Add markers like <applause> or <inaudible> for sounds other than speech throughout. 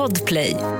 Podplay.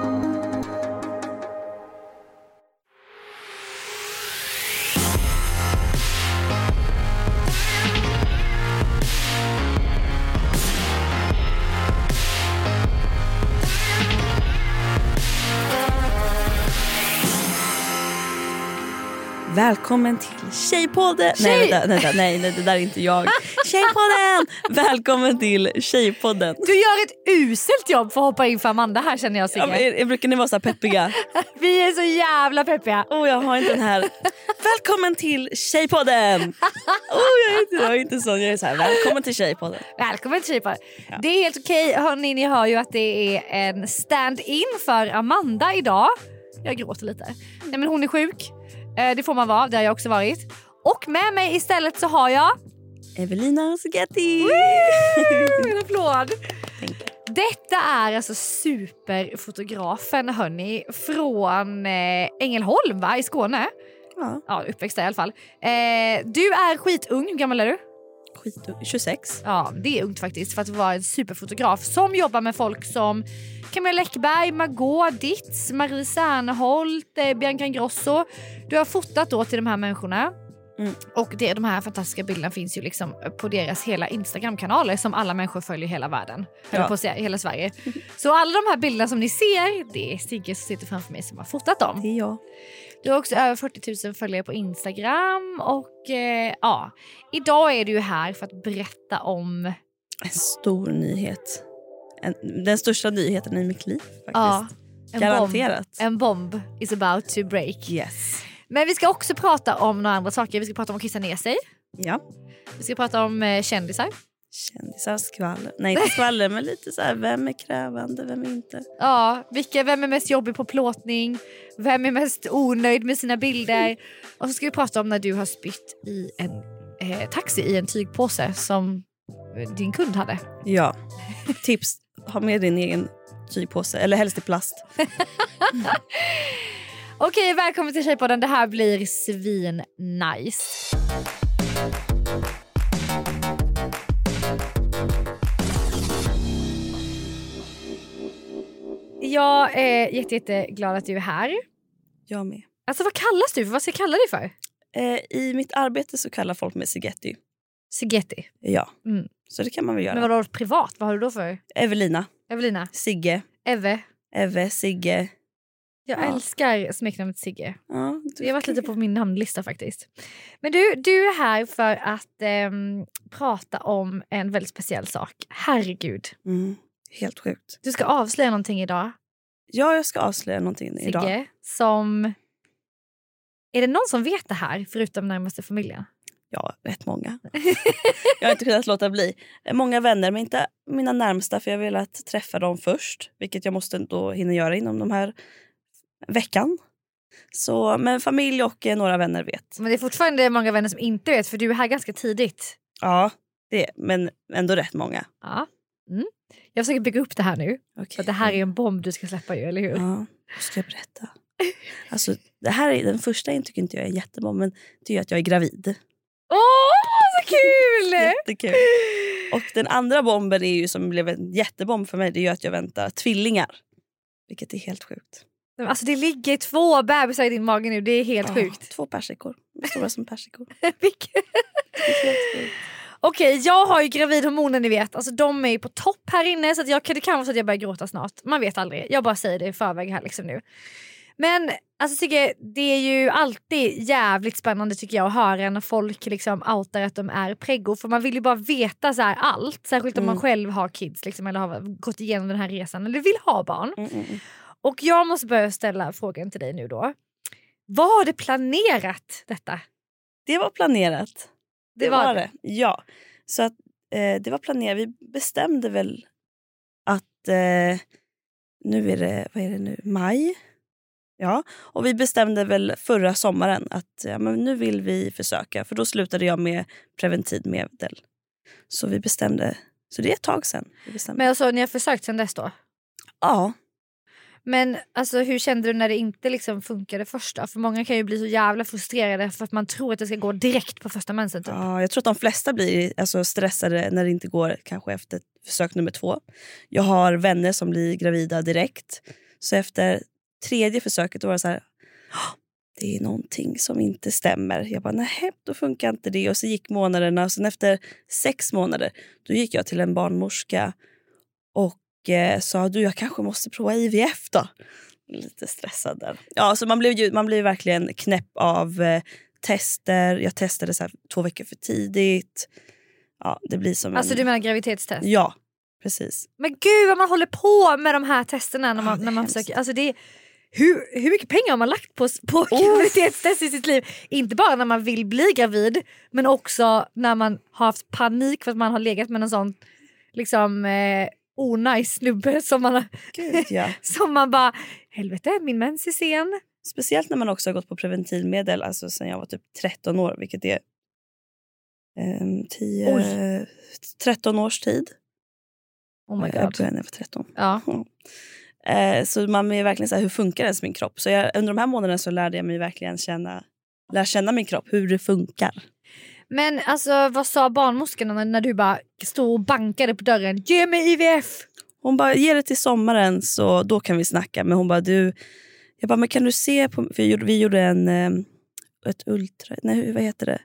Välkommen till Tjejpodden! Tjej! Nej, vänta, nej, nej det där är inte jag. Tjejpodden! Välkommen till Tjejpodden. Du gör ett uselt jobb för att hoppa in för Amanda här känner jag Sigge. Ja, men, brukar ni vara så peppiga? <laughs> Vi är så jävla peppiga. Oh, jag har inte den här. Välkommen till Tjejpodden! Oh, jag, är inte, jag är inte sån, jag är så här. Välkommen till Tjejpodden. Välkommen till Tjejpar. Det är helt okej. Hörni, ni hör ju att det är en stand-in för Amanda idag. Jag gråter lite. Nej, men hon är sjuk. Eh, Det får man vara, det har jag också varit. Och med mig istället så har jag... Evelina Sugatti! En applåd! Detta är alltså superfotografen hörni från eh, Ängelholm va? i Skåne. Ja, Ja, uppväxt där i alla fall. Eh, du är skitung, hur gammal är du? skit, 26. Ja, det är ungt faktiskt för att vara en superfotograf som jobbar med folk som Camilla Läckberg, Margot Ditz, Marie Serneholt, eh, Bianca Ingrosso. Du har fotat då till de här människorna. Mm. Och det, de här fantastiska bilderna finns ju liksom på deras hela Instagramkanaler som alla människor följer i hela världen. Eller Ja. på säga, hela Sverige. Så alla de här bilderna som ni ser, det är Sigge som sitter framför mig som har fotat dem. Det är jag. Du har också över 40 000 följare på Instagram och eh, ja, idag är du här för att berätta om En stor nyhet. En, den största nyheten i mitt liv faktiskt. ja, en Garanterat. bomb. En bomb is about to break. Yes. Men vi ska också prata om några andra saker. Vi ska prata om att kissa ner sig. Ja. Vi ska prata om eh, kändisar. Kändisar, skvaller. Nej inte skvaller men lite så här, vem är krävande, vem är inte? Ja, vilka, vem är mest jobbig på plåtning? Vem är mest onöjd med sina bilder? Och så ska vi prata om när du har spytt i en eh, taxi i en tygpåse som eh, din kund hade. Ja. Tips, ha med din egen tygpåse, eller helst i plast. <laughs> Okej, välkommen till Tjejpodden. Det här blir svin nice. Jag är jätte, jätteglad att du är här. Jag med. Alltså vad kallas du för? Vad ska jag kalla dig för? Eh, I mitt arbete så kallar folk mig Sigetti. Sigetti. Ja. Mm. Så det kan man väl göra. Men vadå privat? Vad har du då för? Evelina, Evelina? Sigge, Eve? Eve, Sigge. Jag Ja. älskar smeknamnet Sigge. Ja, Det har varit lite på min namnlista faktiskt. Men du, du är här för att ehm, prata om en väldigt speciell sak. Herregud. Mm, helt sjukt. Du ska avslöja någonting idag, Ja, jag ska avslöja någonting Sigge, idag. som... Är det någon som vet det här förutom närmaste familjen? Ja, rätt många. jag har inte kunnat låta bli. Många vänner, men inte mina närmsta för jag har velat träffa dem först. Vilket jag måste då hinna göra inom de här veckan. Så, men familj och eh, några vänner vet. Men det är fortfarande många vänner som inte vet för du är här ganska tidigt. Ja, det men ändå rätt många. Ja. Mm. Jag försöker bygga upp det här nu. Okay. För det här är en bomb du ska släppa ju, eller hur? Ja, ska jag berätta? Alltså, det här är, den första tycker inte jag är jättebomb, men det är att jag är gravid. Åh, så kul! <laughs> Jättekul. Och den andra bomben är ju som blev en jättebomb för mig, det är att jag väntar tvillingar. Vilket är helt sjukt. Alltså det ligger två bebisar i din mage nu, det är helt Ja, sjukt. Två persikor. Stora som persikor. <laughs> Okej, jag har ju gravidhormoner ni vet. Alltså, de är på topp här inne så jag, det kan vara så att jag börjar gråta snart. Man vet aldrig. Jag bara säger det i förväg här liksom nu. Men alltså Sigge, det är ju alltid jävligt spännande tycker jag att höra när folk liksom outar att de är preggo. För man vill ju bara veta så allt. Särskilt om man Mm. själv har kids liksom, eller har gått igenom den här resan eller vill ha barn. Mm, mm, mm. Och jag måste börja ställa frågan till dig nu då. Var det planerat detta? Det var planerat. Det, Det var var, det. det. Ja. Så att, eh, det var planerat. Vi bestämde väl att eh, nu är det, vad är det nu, maj? Ja, och vi bestämde väl förra sommaren att ja, men nu vill vi försöka. För då slutade jag med preventivmedel. Så vi bestämde, så det är ett tag bestämde. Men alltså, ni har försökt sen dess då? ja, Men alltså, hur kände du när det inte liksom funkade först då? För många kan ju bli så jävla frustrerade för att man tror att det ska gå direkt på första mensen. Typ. Ja, jag tror att de flesta blir alltså, stressade när det inte går kanske efter försök nummer två. Jag har vänner som blir gravida direkt. Så efter tredje försöket då var det så här... "Ah, Det är någonting som inte stämmer. Jag bara, nej, då funkar inte det. Och så gick månaderna och sen efter sex månader då gick jag till en barnmorska och eh, sa du jag kanske måste prova IVF då. Lite stressad där. Ja, så man blev, ju, man blev verkligen knäpp av eh, tester. Jag testade så här två veckor för tidigt. Ja, det blir som Alltså en... du menar graviditetstest? Ja, precis. Men gud vad man håller på med de här testerna när Ja, man, är när man hemskt. försöker. Alltså det hur, hur mycket pengar har man lagt på, på graviditetstest i sitt liv? Inte bara när man vill bli gravid men också när man har haft panik för att man har legat med en sån liksom eh, onajs snubbe som man, Gud, ja. <laughs> som man bara helvete min mens är sen. Speciellt när man också har gått på preventivmedel alltså sen jag var typ 13 år, vilket är ehm, 10, 13 års tid. Oh my Jag god. började när jag var 13. Ja. Eh, så man är verkligen så här, hur funkar ens min kropp? Så jag, under de här månaderna så lärde jag mig verkligen känna, lära känna min kropp, hur det funkar. Men alltså vad sa barnmorskan när, du bara stod och bankade på dörren? Ge mig IVF! Hon bara, ge det till sommaren så då kan vi snacka. Men hon bara, du... Jag bara, men kan du se på... För vi gjorde, vi gjorde en... eh, Ett ultra... Nej, vad heter det?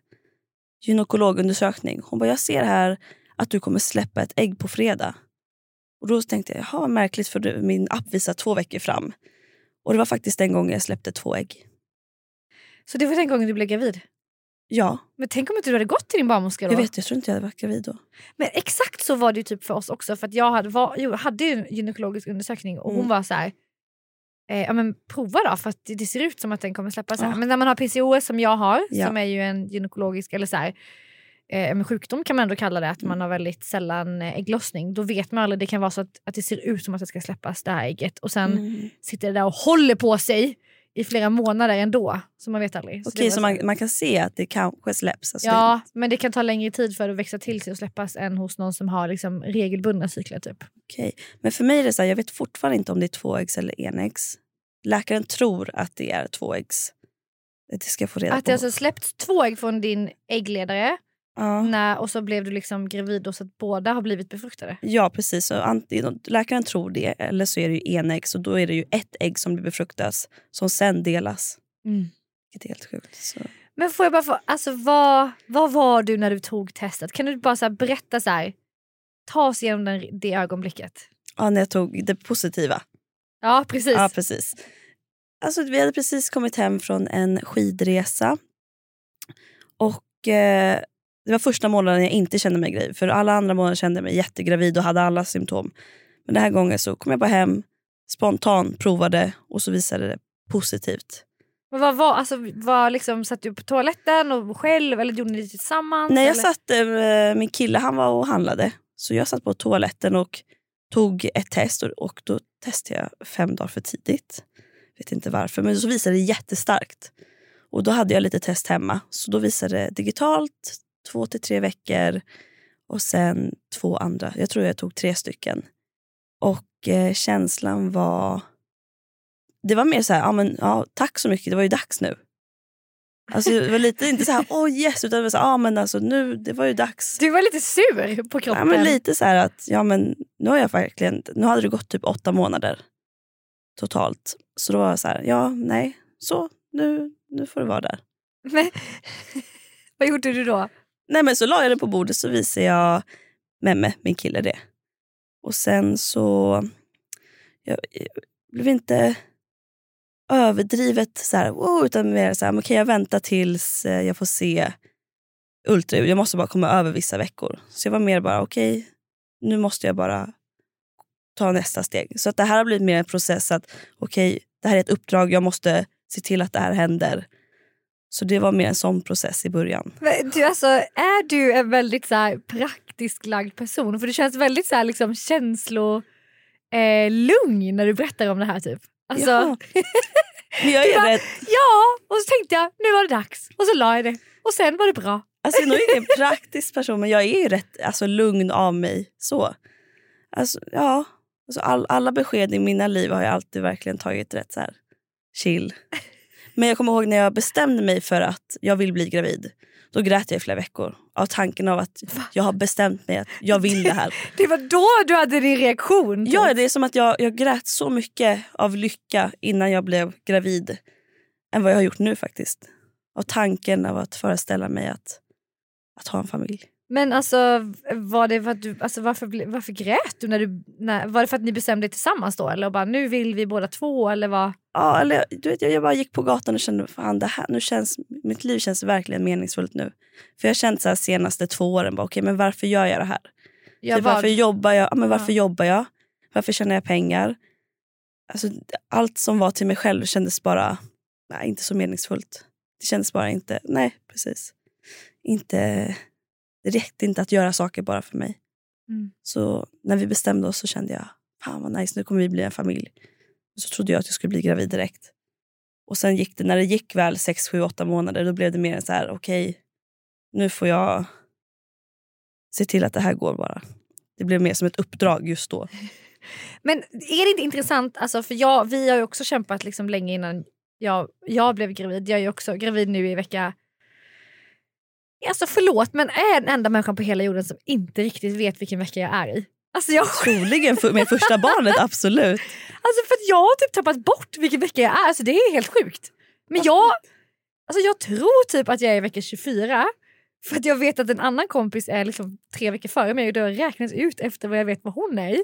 Gynekologundersökning. Hon bara, jag ser här att du kommer släppa ett ägg på fredag. Och då tänkte jag, jaha märkligt för min app visar två veckor fram. Och det var faktiskt den gången jag släppte två ägg. Så det var den gången du blev gravid? Ja, Men tänk om inte du hade gått till din barnmorska då? jag vet. Jag tror inte jag hade varit gravid då. Men exakt så var det typ för oss också. För att jag hade, var, jo, hade en gynekologisk undersökning och hon Mm. var så här. Eh, ja, men prova då för att det, det ser ut som att den kommer släppa. Så. Ja. Men när man har PCOS som jag har, Ja. som är ju en gynekologisk eller så här, eh, sjukdom kan man ändå kalla det, att Mm. man har väldigt sällan eh, ägglossning. Då vet man aldrig, det kan vara så att, att det ser ut som att det ska släppas det här ägget och sen Mm. sitter det där och håller på sig i flera månader ändå. Så man vet aldrig. Det Okej, var så så man, man kan se att det kanske släpps? Alltså Ja, men det kan ta längre tid för att växa till sig och släppas än hos någon som har liksom regelbundna cykler. Typ. Okej. Men för mig är det så här, jag vet fortfarande inte om det är tvåäggs eller enäggs. Läkaren tror att det är tvåäggs. Det ska jag få reda Att på. det alltså släppts två ägg från din äggledare ja. när, och så blev du liksom gravid då så att båda har blivit befruktade. ja, precis. Så antingen, läkaren tror det, eller så är det ju enäggs. Och då är det ju ett ägg som blir befruktas som sen delas. Vilket är helt sjukt. Så. Men får jag bara få, alltså vad, vad var du när du tog testet? Kan du bara så här berätta så här, ta oss igenom den, det ögonblicket? Ja, när jag tog det positiva. Ja precis. Ja, precis. Alltså, vi hade precis kommit hem från en skidresa. Och eh, Det var första månaden jag inte kände mig gravid. För alla andra månader kände jag mig jättegravid och hade alla symptom. Men den här gången så kom jag bara hem, spontant provade och så visade det positivt. Men vad var, alltså, var liksom, satt du på toaletten och själv eller gjorde ni det tillsammans? Nej, jag eller? satt, eh, min kille han var och handlade. Så jag satt på toaletten och tog ett test och, och då testade jag fem dagar för tidigt. Vet inte varför, men så visade det jättestarkt. Och då hade jag lite test hemma. Så då visade det digitalt två till tre veckor och sen två andra. Jag tror jag tog tre stycken. Och eh, känslan var... Det var mer så här, ja, men, ja, tack så mycket, det var ju dags nu. Alltså, det var lite inte så här, oh yes, utan det var så här, ja, men alltså, nu, det var ju dags. Du var lite sur på kroppen. Ja, men lite så här att, ja men nu har jag verkligen, nu hade det gått typ åtta månader totalt. Så då var jag så här, ja nej, så nu, nu får det vara där. Men, <laughs> vad gjorde du då? Nej men så la jag det på bordet så visade jag Memme, min kille det. Och sen så, jag, jag blev inte överdrivet så här, wow, utan mer så här, men kan jag vänta tills eh, jag får se ultraljud? Jag måste bara komma över vissa veckor. Så jag var mer bara, okej, nu måste jag bara ta nästa steg. Så att det här har blivit mer en process att, okej, det här är ett uppdrag, jag måste se till att det här händer. Så det var mer en sån process i början. Men Du, alltså, är du en väldigt så här, praktiskt lagd person? För du känns väldigt så här, liksom, känslolugn eh, när du berättar om det här. typ. Alltså, Ja. <laughs> Jag är bara- rätt, ja, och så tänkte jag nu var det dags och så la jag det och sen var det bra. alltså jag är nog ingen <laughs> praktisk person men jag är ju rätt alltså, lugn av mig. så. Alltså, ja, Alltså all, alla besked i mina liv har jag alltid verkligen tagit rätt så här chill. Men jag kommer ihåg när jag bestämde mig för att jag vill bli gravid. Då grät jag i flera veckor av tanken av att jag har bestämt mig att jag vill det här. <laughs> Det var då du hade din reaktion? typ. Ja, det är som att jag, jag grät så mycket av lycka innan jag blev gravid än vad jag har gjort nu faktiskt. Av tanken av att föreställa mig att, att ha en familj. Men alltså, var det för att du, alltså varför, varför grät du? När du när, var det för att ni bestämde er tillsammans då? Eller bara nu vill vi båda två? Eller vad? Ja, eller, du vet, jag, jag bara gick på gatan och kände fan det här, nu känns, mitt liv känns verkligen meningsfullt nu. För jag har känt så här senaste två åren, bara, okay, men varför gör jag det här? Jag Typ, var, varför jobbar jag? Ja, men varför Ja. jobbar jag? Varför tjänar jag pengar? Alltså, allt som var till mig själv kändes bara nej, inte så meningsfullt. Det kändes bara inte, nej precis. Inte, det räckte inte att göra saker bara för mig. Mm. Så när vi bestämde oss så kände jag, fan vad nice, nu kommer vi bli en familj. Så trodde jag att jag skulle bli gravid direkt. Och sen gick det, när det gick väl 6, 7, 8 månader, då blev det mer så här, okej, nu får jag se till att det här går bara. Det blev mer som ett uppdrag just då. <laughs> Men är det inte intressant, alltså, för jag, vi har ju också kämpat liksom länge innan jag, jag blev gravid. Jag är också gravid nu i vecka... Alltså förlåt men är den enda människan på hela jorden som inte riktigt vet vilken vecka jag är i. Alltså, jag, Troligen för, med första barnet, absolut. <laughs> alltså för att jag har typ tappat bort vilken vecka jag är. Alltså det är helt sjukt. Men jag, alltså jag tror typ att jag är i vecka 24. För att jag vet att en annan kompis är liksom tre veckor före mig och det har räknats ut efter vad jag vet vad hon är i.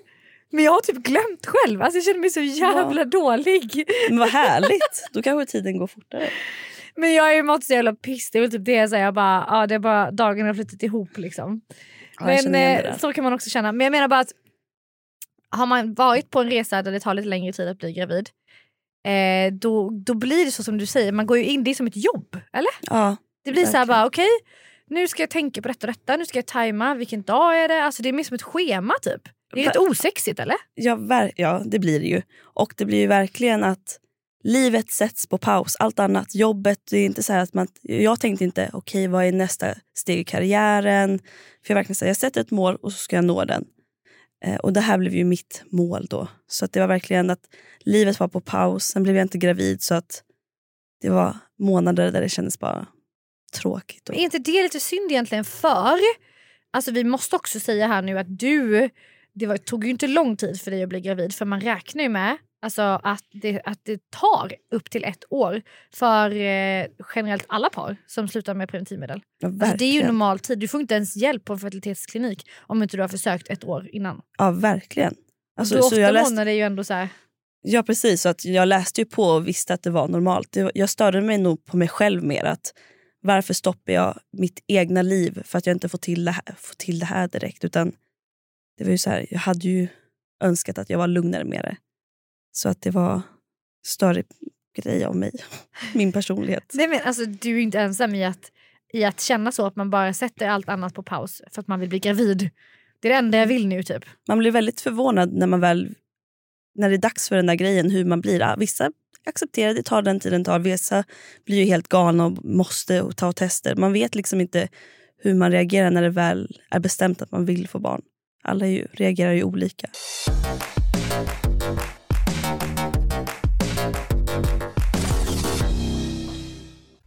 Men jag har typ glömt själv. Alltså jag känner mig så jävla dålig. Men vad härligt, då kanske tiden går fortare. Men jag är mått så jävla piss. Det är väl typ det jag säger. Jag bara, ja, det är bara dagen har flutit ihop liksom. Ja, Men eh, så kan man också känna. Men jag menar bara att har man varit på en resa där det tar lite längre tid att bli gravid. Eh, då, då blir det så som du säger, man går ju in, det är som ett jobb. Eller? Ja, Det blir så här Verkligen. bara okej, nu ska jag tänka på detta och detta, nu ska jag tajma, vilken dag är det? Alltså det är mer som ett schema typ. Det är rätt osexigt eller? ja, ja, det blir det ju. Och det blir ju verkligen att livet sätts på paus. Allt annat, jobbet, det är inte så här att man... Jag tänkte inte, okej vad är nästa steg i karriären? För jag verkligen jag sätter ett mål och så ska jag nå den. Eh, och det här blev ju mitt mål då. Så att det var verkligen att livet var på paus. Sen blev jag inte gravid så att det var månader där det kändes bara tråkigt. Och, Är inte det lite synd egentligen för, alltså vi måste också säga här nu att du, det var, tog ju inte lång tid för dig att bli gravid för man räknar ju med alltså, att, det, att det tar upp till ett år för eh, generellt alla par som slutar med preventivmedel. ja, Alltså, det är ju normal tid, du får inte ens hjälp på en fertilitetsklinik om inte du har försökt ett år innan. Ja, verkligen. Alltså, Då så jag läste, månader är ju ändå så här, ja, precis. Så att jag läste ju på och visste att det var normalt. Jag störde mig nog på mig själv mer. att Varför stoppar jag mitt egna liv för att jag inte får till det här, får till det här direkt? Utan det var ju så här, Jag hade ju önskat att jag var lugnare med det. Så att det var större grej av mig. Min personlighet. Nej, men alltså, du är inte ensam i att, i att känna så att man bara sätter allt annat på paus för att man vill bli gravid. Det är det enda jag vill nu typ. Man blir väldigt förvånad när man väl när det är dags för den där grejen, hur man blir. Ah, Vissa accepterar det, tar den tiden det tar. Vissa blir ju helt galna och måste ta tester. Man vet liksom inte hur man reagerar när det väl är bestämt att man vill få barn. Alla ju, reagerar ju olika.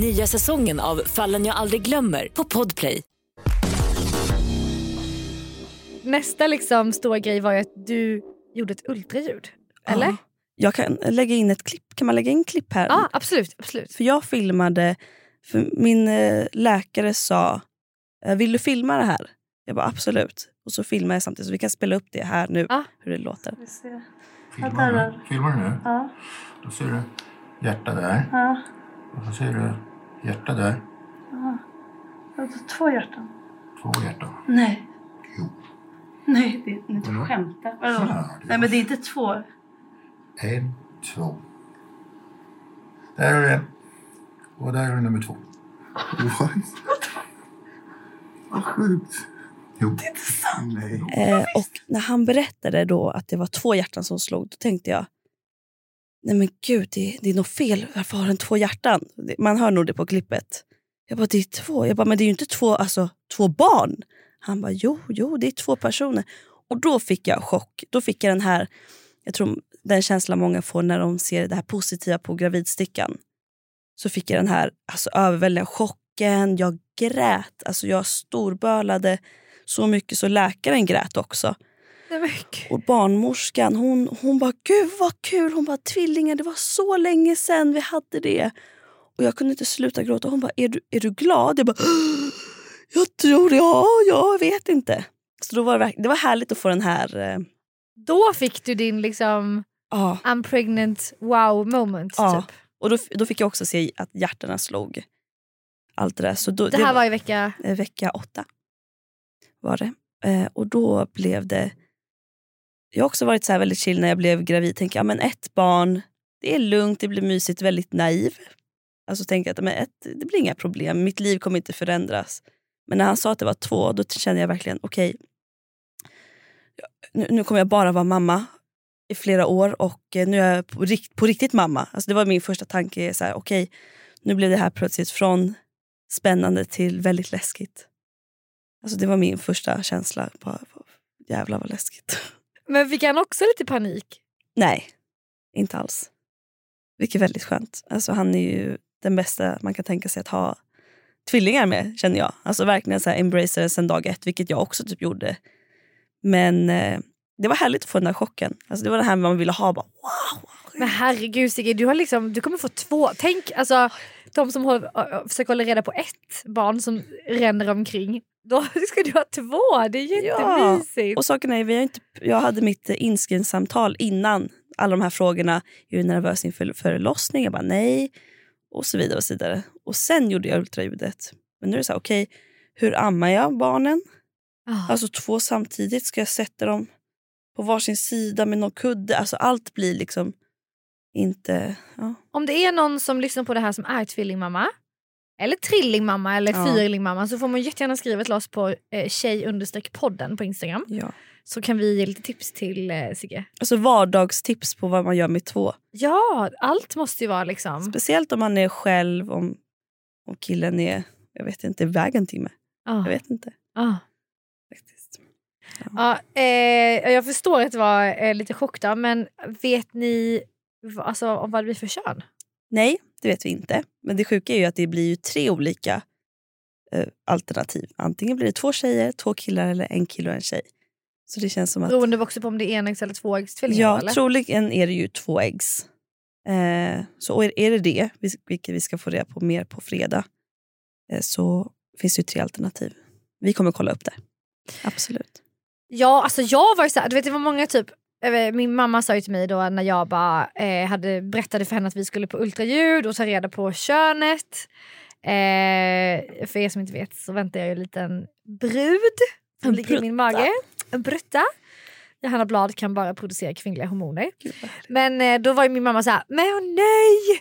Nya säsongen av Fallen jag aldrig glömmer på Podplay. Nästa liksom stora grej var ju att du gjorde ett ultraljud. Eller? Ja. Jag kan lägga in ett klipp. Kan man lägga in klipp här? Ja, absolut. absolut. För jag filmade, för min eh, läkare sa, eh, vill du filma det här? Jag bara absolut. Och så filmade jag samtidigt så vi kan spela upp det här nu, Ja. hur det låter. Filmar du? Filmar du nu? Ja. Då ser du hjärta där. Ja. Och så ser du hjärta där. Alltså två hjärtan? Två hjärtan. Nej. Jo. Nej, det, ni Vadå? skämtar. Ja, Nej, men det är inte två. En, två, Där har du en. Och där har du nummer två. What? <laughs> Vad sjukt. Jo. Det är inte sant. Nej. Eh, och när han berättade då att det var två hjärtan som slog, då tänkte jag Nej men gud, det, det är något fel. Varför har den två hjärtan? Man hör nog det på klippet. Jag bara, det är två. Jag bara, men det är ju inte två, alltså, två barn. Han bara, jo, jo, det är två personer. Och då fick jag chock. Då fick jag den här, jag tror den känslan många får när de ser det här positiva på gravidstickan. Så fick jag den här alltså, överväldigande chocken. Jag grät. Alltså, jag storbölade så mycket så läkaren grät också. Och barnmorskan hon, hon bara “gud vad kul”. Hon bara “tvillingar, det var så länge sedan vi hade det”. Och jag kunde inte sluta gråta. Hon bara “är du, är du glad?” Jag bara “jag tror det, ja, jag vet inte”. Så då var det, det var härligt att få den här... Eh, Då fick du din liksom ja, I'm pregnant wow moment. Ja. Typ. och då, då fick jag också se att hjärtarna slog. Allt det där. Så då, Det här var i vecka... eh, vecka åtta. Var det. Eh, och då blev det... Jag har också varit så här väldigt chill när jag blev gravid. Tänker, ja, men ett barn, det är lugnt, det blir mysigt, väldigt naiv. Alltså tänker jag att men ett, det blir inga problem, mitt liv kommer inte förändras. Men när han sa att det var två, då kände jag verkligen okej. nu, nu kommer jag bara vara mamma i flera år och eh, nu är jag på, rikt, på riktigt mamma. Alltså det var min första tanke. Så här, okej, nu blev det här plötsligt från spännande till väldigt läskigt. Alltså det var min första känsla. Bara, jävlar vad läskigt. <laughs> Men fick han också lite panik? Nej, inte alls. Vilket är väldigt skönt. Alltså han är ju den bästa man kan tänka sig att ha tvillingar med känner jag. Alltså verkligen så här embrace det sen dag ett, vilket jag också typ gjorde. Men eh, det var härligt att få den där chocken. Alltså det var det här man ville ha. Bara, wow, wow. Men herregud Sigge, du, har liksom, du kommer få två. Tänk alltså de som ö, försöker hålla reda på ett barn som ränner omkring. Då <laughs> ska du ha två, det är Ja, jättemysigt. Och saken är, vi har inte, jag hade mitt eh, inskrivningssamtal innan alla de här frågorna. Är du nervös inför förlossning? Jag bara nej. Och så vidare. Och så vidare. Och sen gjorde jag ultraljudet. Men nu är det så här, okej, hur ammar jag barnen? Ah. Alltså två samtidigt. Ska jag sätta dem på varsin sida med någon kudde? Alltså allt blir liksom inte... Ja. Om det är någon som lyssnar på det här som är tvillingmamma eller trillingmamma eller Ja. fyrlingmamma så får man jättegärna skriva till oss på eh, tjej podden på Instagram. Ja. Så kan vi ge lite tips till eh, Sigge. Alltså vardagstips på vad man gör med två. Ja, allt måste ju vara liksom... Speciellt om man är själv, om, om killen är jag vet inte, iväg en timme. Ah, Jag vet inte. ah. faktiskt. Ja, eh, jag förstår att det var eh, lite chock då, men vet ni alltså, om vad det blir för kön? Nej, det vet vi inte. Men det sjuka är ju att det blir ju tre olika eh, alternativ. Antingen blir det två tjejer, två killar eller en kille och en tjej. Så det känns som att... Beroende också på om det är enäggs eller tvåäggstvillingar? Ja, eller? troligen är det ju två äggs. Eh, så är, är det det, vilket vi ska få reda på mer på fredag, eh, så finns det ju tre alternativ. Vi kommer kolla upp det. Absolut. Ja, alltså jag var ju såhär, du vet det var många typ min mamma sa ju till mig då när jag bara eh, hade berättade för henne att vi skulle på ultraljud och ta reda på könet. Eh, för er som inte vet så väntar jag ju en liten brud som En ligger i min brutta. mage. En brutta. Johanna Blad kan bara producera kvinnliga hormoner. Men eh, då var ju min mamma så här, men åh nej!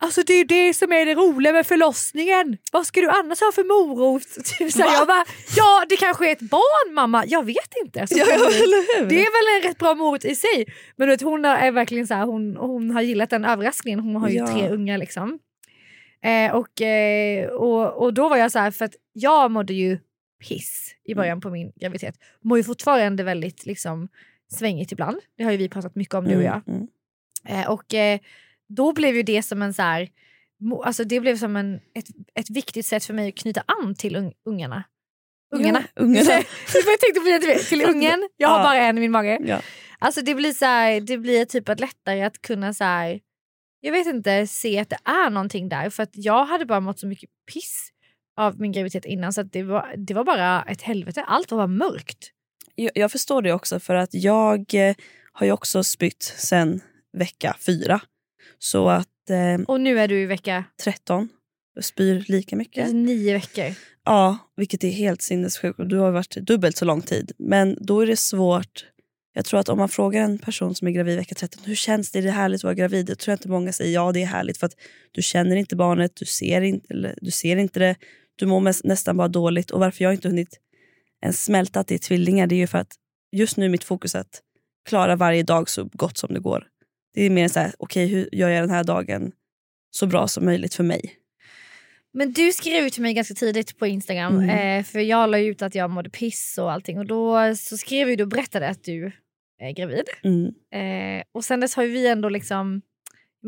Alltså det är ju det som är det roliga med förlossningen. Vad ska du annars ha för morot? <laughs> Så jag bara, ja det kanske är ett barn mamma, jag vet inte. Ja, det. är väl en rätt bra morot i sig. Men vet, hon är verkligen så här, hon, hon har gillat den överraskningen. Hon har ju Ja. tre ungar liksom. Eh, och, eh, och, och då var jag så här, för att jag mådde ju piss i början på min graviditet. Mår ju fortfarande väldigt liksom, svängigt ibland. Det har ju vi pratat mycket om du och jag. Mm, mm. Eh, och eh, då blev ju det som en så här, alltså det blev som en, ett, ett viktigt sätt för mig att knyta an till un, ungarna. Ungarna. Ja, ungarna. <laughs> jag tänkte på det, till <laughs> ungen, jag har Ja. bara en i min mage. Ja. Alltså det blir så här, det blir typ att lättare att kunna så här, jag vet inte, se att det är någonting där. För att jag hade bara mått så mycket piss av min graviditet innan så det, var, det var bara ett helvete. Allt var bara mörkt. Jag, jag förstår det också för att jag eh, har ju också spytt sen vecka fyra. Så att eh, Och nu är du i vecka 13, jag spyr lika mycket. nio veckor. Ja, vilket är helt sinnessjukt. Du har varit dubbelt så lång tid. Men då är det svårt. Jag tror att om man frågar en person som är gravid vecka 13 hur känns det, är det härligt att vara gravid? Jag tror inte många säger ja det är härligt för att du känner inte barnet, du ser inte, du ser inte det, du mår nästan bara dåligt. Och varför jag inte hunnit ens smälta att det är tvillingar det är ju för att just nu är mitt fokus att klara varje dag så gott som det går. Det är mer så här, okej okay, hur gör jag den här dagen så bra som möjligt för mig. Men du skrev ju till mig ganska tidigt på Instagram mm. eh, för jag la ut att jag mådde piss och allting och då så skrev du och berättade att du är gravid. Mm. Eh, och sen dess har vi ändå liksom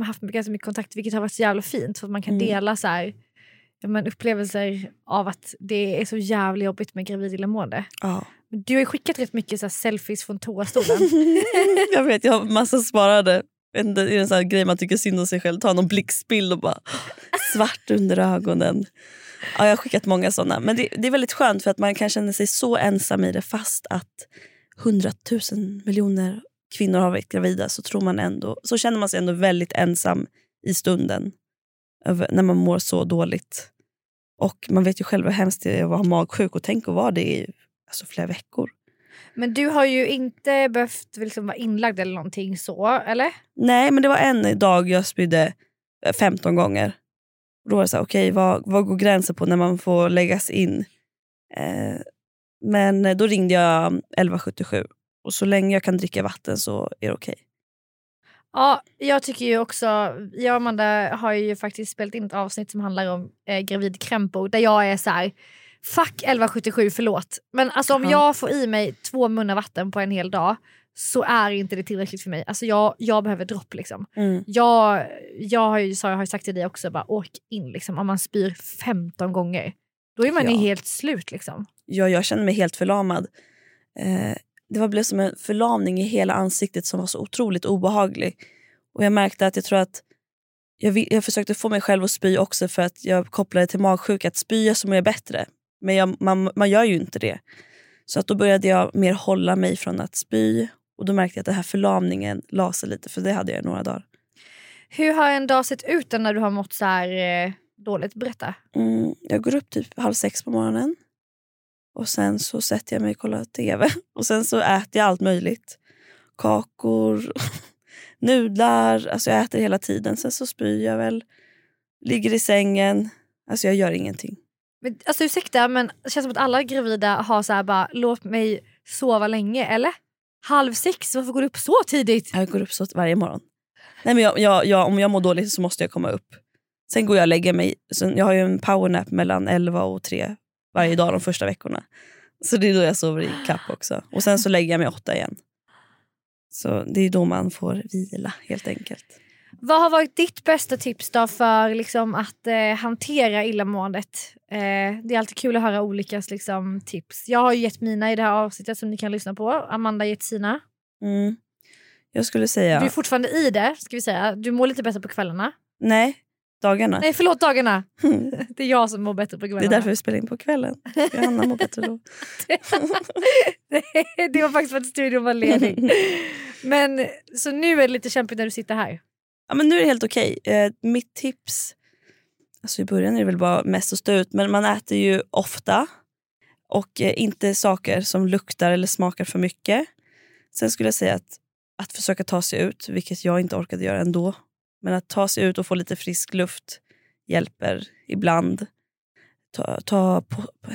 haft ganska mycket kontakt vilket har varit så jävla fint för att man kan mm. dela så här, men upplevelser av att det är så jävla jobbigt med gravid illamående. Ja. Du har skickat rätt mycket så här selfies från toastolen. <laughs> jag vet, jag har massa sparade. Det är en sån grej man tycker synd om sig själv. Ta någon blixtbild och bara <gasps> svart under ögonen. Ja, jag har skickat många såna. Men det, det, är väldigt skönt för att man kan känna sig så ensam i det fast att hundratusen miljoner kvinnor har varit gravida så, tror man ändå, så känner man sig ändå väldigt ensam i stunden när man mår så dåligt. Och Man vet ju själv hur hemskt det är att vara magsjuk och tänk att vara det i alltså, flera veckor. Men du har ju inte behövt liksom vara inlagd eller någonting så, eller? Nej, men det var en dag jag spydde 15 eh, gånger. Då var det så här, okej okay, vad, vad går gränsen på när man får läggas in? Eh, men då ringde jag 1177 och så länge jag kan dricka vatten så är det okej. Okay. Ja, jag tycker ju också, jag och Amanda har ju faktiskt spelat in ett avsnitt som handlar om eh, gravid krämpor där jag är så här, fuck 1177 förlåt. Men alltså om ja. jag får i mig två munnar vatten på en hel dag så är inte det tillräckligt för mig. Alltså jag, jag behöver dropp. Liksom. Mm. Jag, jag, har ju, jag har sagt till dig också, bara, åk in. Liksom. Om man spyr 15 gånger, då är man ja. helt slut. Liksom. Ja, jag känner mig helt förlamad. Eh, det var blev som en förlamning i hela ansiktet som var så otroligt obehaglig. Och Jag märkte att jag tror att jag, jag försökte få mig själv att spy också för att jag kopplade till magsjuka. Att spya så mår jag bättre. Men jag, man, man gör ju inte det. Så att då började jag mer hålla mig från att spy. Och Då märkte jag att den här förlamningen la sig lite, för det hade jag i några dagar. Hur har en dag sett ut när du har mått så här eh, dåligt? Berätta. Mm, jag går upp typ halv sex på morgonen. Och Sen så sätter jag mig och kollar tv. <laughs> Och Sen så äter jag allt möjligt. Kakor, <laughs> nudlar. Alltså jag äter hela tiden. Sen så spyr jag väl. Ligger i sängen. Alltså jag gör ingenting. Men, alltså ursäkta men det känns som att alla gravida har så här bara låt mig sova länge eller? Halv sex, varför går du upp så tidigt? Jag går upp så varje morgon. Nej, men jag, jag, jag, om jag mår dåligt så måste jag komma upp. Sen går jag och lägger mig. Sen, jag har ju en powernap mellan 11 och 3 varje dag de första veckorna. Så det är då jag sover i kapp också. Och sen så lägger jag mig åtta igen. Så det är då man får vila helt enkelt. Vad har varit ditt bästa tips då för liksom, att eh, hantera illamåendet? Eh, det är alltid kul att höra olika liksom, tips. Jag har gett mina i det här avsnittet som ni kan lyssna på. Amanda har gett sina. Mm. Jag skulle säga... Du är fortfarande i det. ska vi säga. Du mår lite bättre på kvällarna. Nej, dagarna. Nej förlåt dagarna. <laughs> det är jag som mår bättre på kvällarna. Det är därför vi spelar in på kvällen. Johanna mår bättre då. <laughs> det var faktiskt för att studion var ledig. <laughs> Men så nu är det lite kämpigt när du sitter här. Ja, men nu är det helt okej. Okay. Eh, mitt tips... Alltså I början är det väl bara mest att stå ut, men man äter ju ofta. Och eh, inte saker som luktar eller smakar för mycket. Sen skulle jag säga att, att försöka ta sig ut, vilket jag inte orkade göra ändå. Men att ta sig ut och få lite frisk luft hjälper ibland. Ta, ta på, på,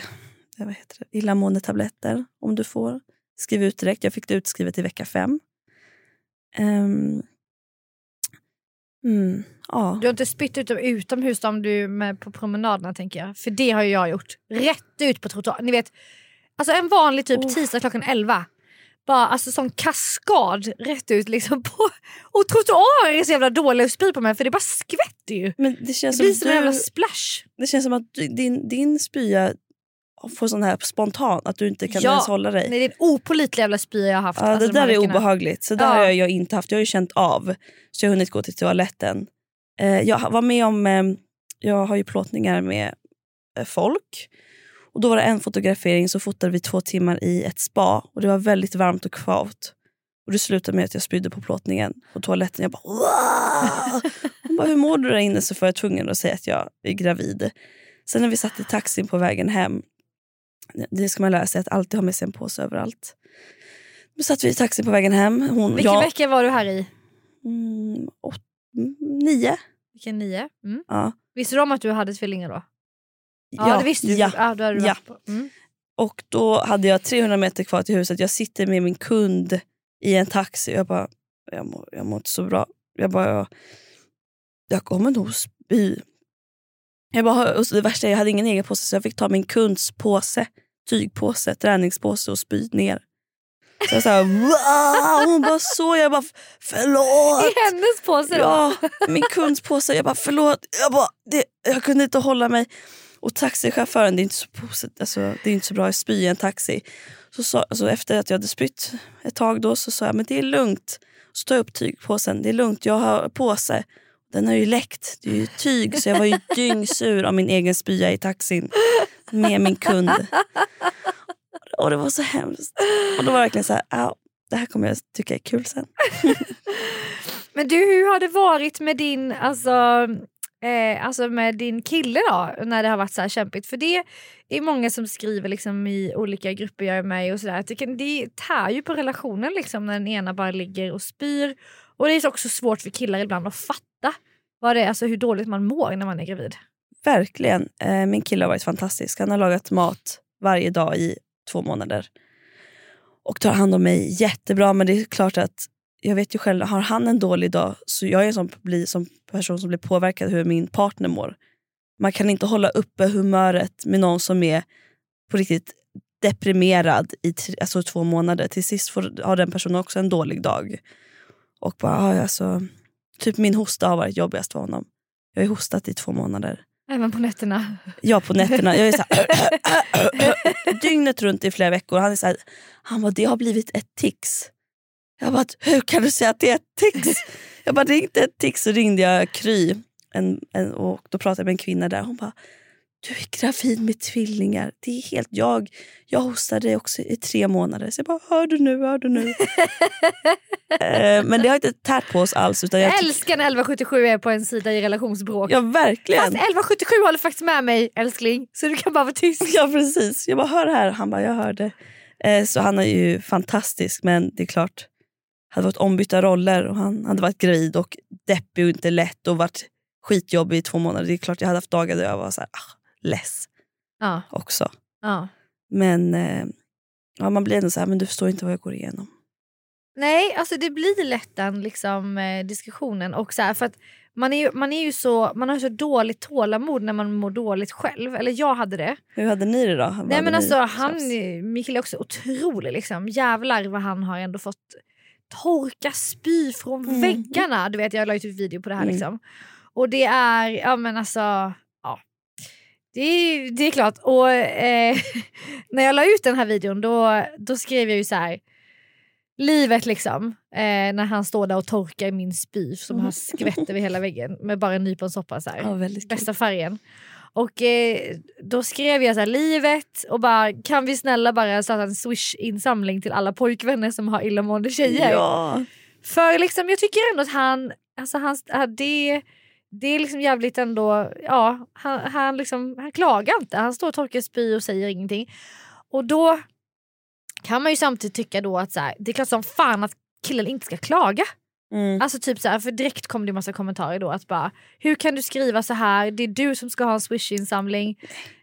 vad heter det? illamåendetabletter om du får. Skriv ut direkt. Jag fick det utskrivet i vecka fem. Um, Mm, ja. Du har inte spytt ut dem utomhus om du är med på promenaderna tänker jag. För det har ju jag gjort. Rätt ut på trottoaren. Ni vet, alltså en vanlig typ oh. tisdag klockan 11. Bara alltså sån kaskad rätt ut liksom på... Och trottoarer är så jävla dåliga att spy på mig för det bara skvätter ju. Men det känns det blir som, som en jävla splash. Det känns som att din, din spya får sån här spontan att du inte kan ja. ens hålla dig. Nej, det är en opolitlig jävla spya jag har haft. Ja, alltså, det där är obehagligt. Så där ja. har jag inte haft. Jag har ju känt av. Så jag har hunnit gå till toaletten. Eh, jag var med om, eh, jag har ju plåtningar med eh, folk. Och Då var det en fotografering så fotade vi två timmar i ett spa. Och Det var väldigt varmt och kvavt. Och Det slutade med att jag spydde på plåtningen på toaletten. Jag bara, <laughs> Hon bara hur mår du där inne? Så var jag tvungen att säga att jag är gravid. Sen när vi satt i taxin på vägen hem det ska man lära sig, att alltid ha med sig en påse överallt. Då satt vi i taxi på vägen hem. Hon, Vilken jag, vecka var du här i? Mm, åt, mm, nio. Vilken nio? Mm. Ja. Visste du om att du hade tvillingar då? Ja, det visste du. Ja. Ja, då Ja. Mm. Och då hade jag 300 meter kvar till huset. Jag sitter med min kund i en taxi. Jag bara, jag mår, jag mår inte så bra. Jag bara, jag, jag kommer nog spy. Jag bara, och så det värsta är jag hade ingen egen påse så jag fick ta min kunds påse, tygpåse, träningspåse och spy ner. Så jag så här, wow! Hon bara så, jag bara förlåt. I hennes påse då? Ja, min kunds påse. Jag bara förlåt. Jag, bara, det, jag kunde inte hålla mig. Och taxichauffören, det är inte så, posit- alltså, det är inte så bra att spy i en taxi. Så, sa- alltså, efter att jag hade spytt ett tag då så sa jag men det är lugnt. Så tar jag upp tygpåsen. Det är lugnt, jag har påse. Den har ju läckt. Det är ju tyg. Så jag var ju dyngsur av min egen spya i taxin. Med min kund. Och det var så hemskt. Och då var det verkligen så här, ja, det här kommer jag tycka är kul sen. <laughs> Men du, hur har det varit med din, alltså, eh, alltså med din kille då? När det har varit så här kämpigt? För det är många som skriver liksom i olika grupper jag är med i och sådär. Det, kan, det tär ju på relationen liksom när den ena bara ligger och spyr. Och det är också svårt för killar ibland att fatta vad det är, alltså hur dåligt man mår när man är gravid. Verkligen. Eh, min kille har varit fantastisk. Han har lagat mat varje dag i två månader. Och tar hand om mig jättebra. Men det är klart att jag vet ju själv, har han en dålig dag så jag är en sån, blir, som person som blir påverkad hur min partner mår. Man kan inte hålla uppe humöret med någon som är på riktigt deprimerad i alltså två månader. Till sist får, har den personen också en dålig dag. Och bara, ah, alltså, typ min hosta har varit jobbigast för honom. Jag har hostat i två månader. Även på nätterna. Ja, på nätterna. Jag är så här, <laughs> dygnet runt i flera veckor. Han är så här, han bara, det har blivit ett tics. Jag bara, hur kan du säga att det är ett tics? Jag bara, det är inte ett tics. Så ringde jag Kry en, en, och då pratade jag med en kvinna där. Hon bara, du är gravid med tvillingar. Det är helt jag. Jag hostade också i tre månader. Så jag bara, hör du nu, hör du nu. <laughs> Eh, Men det har inte tärt på oss alls. Utan jag älskar när 1177 är på en sida i relationsbråk. Ja, verkligen. Fast 1177 håller faktiskt med mig älskling, så du kan bara vara tyst. <laughs> Ja precis. Jag bara, hör här. Han bara, jag hörde. Eh, så han är ju fantastisk men det är klart, hade varit ombytta roller och han hade varit gravid och deppig och inte lätt och varit skitjobbig i två månader. Det är klart jag hade haft dagar där jag var så här, ah, less Ja, också. ja. Men eh, ja, man blir ändå så här, men du förstår inte vad jag går igenom. Nej, alltså det blir lätt den liksom, eh, diskussionen. Och så här, för att man, är ju, man, är ju så, man har ju så dåligt tålamod när man mår dåligt själv. Eller jag hade det. Hur hade ni det då? Vad Nej men alltså han? Mikael är också otrolig liksom. Jävlar vad han har ändå fått torka spy från Mm. väggarna. Du vet jag la ut ett video på det här Mm. liksom. Och det är, ja men alltså. Det är, det är klart. Och eh, <laughs> när jag la ut den här videon då, då skrev jag ju så här. Livet liksom, eh, när han står där och torkar min spy som har skvätt över hela väggen med bara en nyponsoppa så här Ja, kul. bästa färgen. Och eh, då skrev jag så här, livet och bara kan vi snälla bara starta en swish-insamling till alla pojkvänner som har illamående tjejer. Ja. För liksom, jag tycker ändå att han, alltså han det, det är liksom jävligt ändå, ja han, han, liksom, han klagar inte. Han står och torkar spy och säger ingenting. Och då kan man ju samtidigt tycka då att så här, det är klart som fan att killen inte ska klaga. Mm. Alltså typ så här, för direkt kom det massa kommentarer då att bara hur kan du skriva så här? Det är du som ska ha en swish-insamling.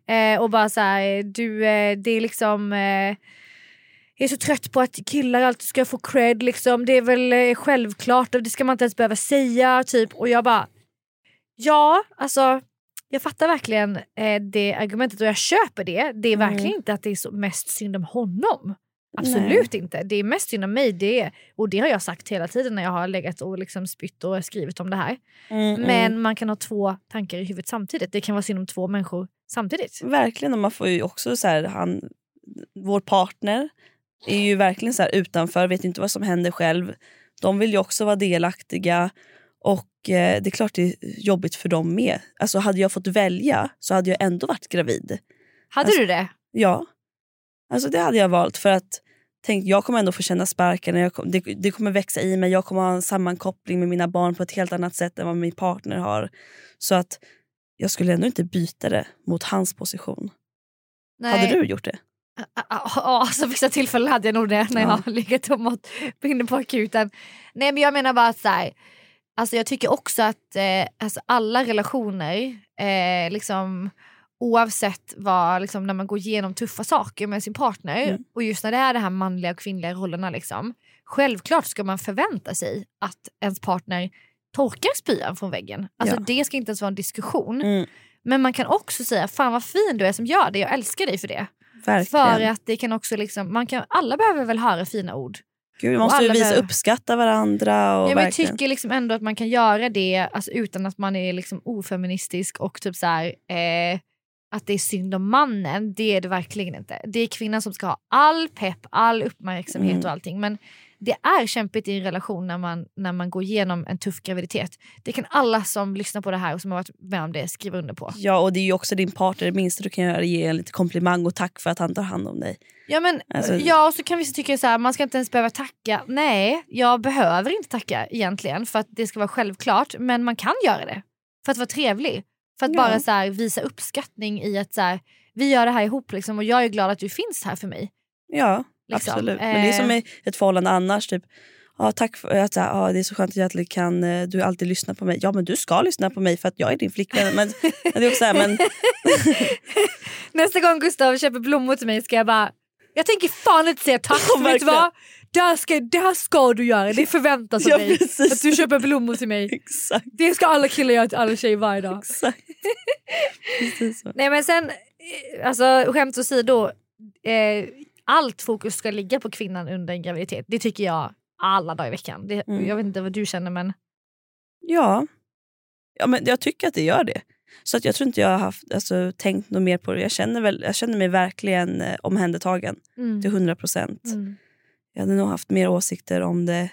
Eh, och bara så här, du, eh, det är liksom eh, jag är så trött på att killar alltid ska få cred liksom. Det är väl eh, självklart och det ska man inte ens behöva säga typ. Och jag bara ja alltså jag fattar verkligen eh, det argumentet och jag köper det. Det är Mm. verkligen inte att det är så mest synd om honom. Absolut inte. Det är mest synd om mig. Det är, och det har jag sagt hela tiden när jag har legat och liksom spytt och skrivit om det här. Mm, mm. Men man kan ha två tankar i huvudet samtidigt. Det kan vara synd om två människor samtidigt. Verkligen, och man får ju också så här, han, vår partner är ju verkligen så här utanför, vet inte vad som händer själv. De vill ju också vara delaktiga och eh, det är klart det är jobbigt för dem med. Alltså hade jag fått välja så hade jag ändå varit gravid. Hade Alltså- du det? Ja, alltså det hade jag valt för att tänk, jag kommer ändå få känna sparken. Jag kom, det, det kommer växa i mig. Jag kommer ha en sammankoppling med mina barn på ett helt annat sätt än vad min partner har. Så att jag skulle ändå inte byta det mot hans position. Nej. Hade du gjort det? Alltså vissa tillfällen hade jag nog det när Ja. jag legat och mått <laughs> inne på akuten. Nej men jag menar bara att så här, alltså jag tycker också att eh, alltså alla relationer, eh, liksom, oavsett vad, liksom, när man går igenom tuffa saker med sin partner Mm. och just när det är de här manliga och kvinnliga rollerna, liksom, självklart ska man förvänta sig att ens partner torkar spyan från väggen. Alltså Ja. Det ska inte ens vara en diskussion. Mm, Men man kan också säga fan vad fin du är som gör det, jag älskar dig för det. verkligen. För att det kan också liksom, man kan, alla behöver väl höra fina ord. Gud, vi måste ju visa uppskatta varandra. Och Ja, men jag tycker liksom ändå att man kan göra det alltså, utan att man är liksom ofeministisk och typ så här, eh, att det är synd om mannen. Det är det verkligen inte. Det är kvinnan som ska ha all pepp, all uppmärksamhet Mm. och allting. Men det är kämpigt i en relation när man, när man går igenom en tuff graviditet. Det kan alla som lyssnar på det här och som har varit med om det skriva under på. Ja, och det är ju också din partner. Det minsta du kan göra är ge en lite komplimang och tack för att han tar hand om dig. Ja men Alltså- ja och så kan vissa tycka så här, man ska inte ens behöva tacka. Nej, jag behöver inte tacka egentligen för att det ska vara självklart. Men man kan göra det för att vara trevlig. För att Ja. bara så här, visa uppskattning i att så här, vi gör det här ihop liksom, och jag är glad att du finns här för mig. Ja, Liksom. absolut. Men det är som Eh. i ett förhållande annars. Typ, ja, tack för att ja, det är så skönt att alltid kan, eh, du alltid lyssnar på mig. Ja men du ska lyssna på mig för att jag är din flickvän. Men, det är också så här, men, <laughs> Nästa gång Gustav köper blommor till mig ska jag bara, jag tänker fan inte säga tack. Ja, vet du vad? Det här, ska, det här ska du göra, det förväntas av Ja, dig. precis. Att du köper blommor till mig. exakt. Det ska alla killar göra till alla tjejer varje dag. exakt. <laughs> Nej men sen, eh, alltså skämt åsido, eh, allt fokus ska ligga på kvinnan under en graviditet. Det tycker jag alla dagar i veckan. Det, Mm. Jag vet inte vad du känner men Ja. ja, men jag tycker att det gör det. Så att jag tror inte jag har haft, alltså, tänkt något mer på det. Jag känner, väl, jag känner mig verkligen eh, omhändertagen mm. till 100 procent. Mm. Jag hade nog haft mer åsikter om det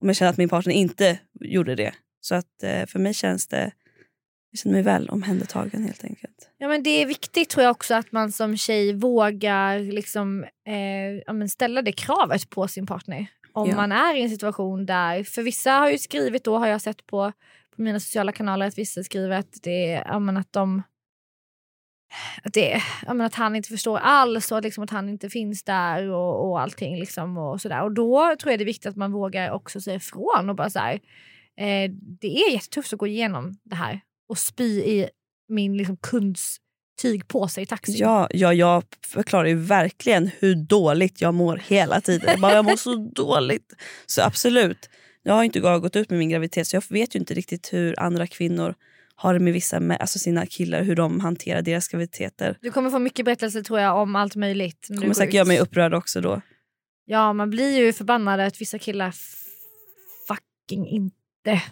om jag kände att min partner inte gjorde det. Så att eh, för mig känns det, jag känner mig väl omhändertagen helt enkelt. Ja, men det är viktigt tror jag också att man som tjej vågar liksom, eh, ställa det kravet på sin partner. Om Ja. man är i en situation där, för vissa har ju skrivit då har jag sett på, på mina sociala kanaler att vissa skriver att, det, ja, men att de att, det, ja, men att han inte förstår alls och att, liksom, att han inte finns där och, och allting. Liksom, och, sådär. och då tror jag det är viktigt att man vågar också säga ifrån och bara så här, eh, det är jättetufft att gå igenom det här och spy i min liksom, kunds tygpåse i taxin. Ja, ja, jag förklarar ju verkligen hur dåligt jag mår hela tiden. Jag Bara, jag mår så <laughs> dåligt. Så absolut. Jag har inte gått ut med min graviditet så jag vet ju inte riktigt hur andra kvinnor har det med vissa med, alltså sina killar, hur de hanterar deras graviditeter. Du kommer få mycket berättelser tror jag om allt möjligt. du kommer säkert ut. göra mig upprörd också då. Ja, man blir ju förbannad att vissa killar fucking inte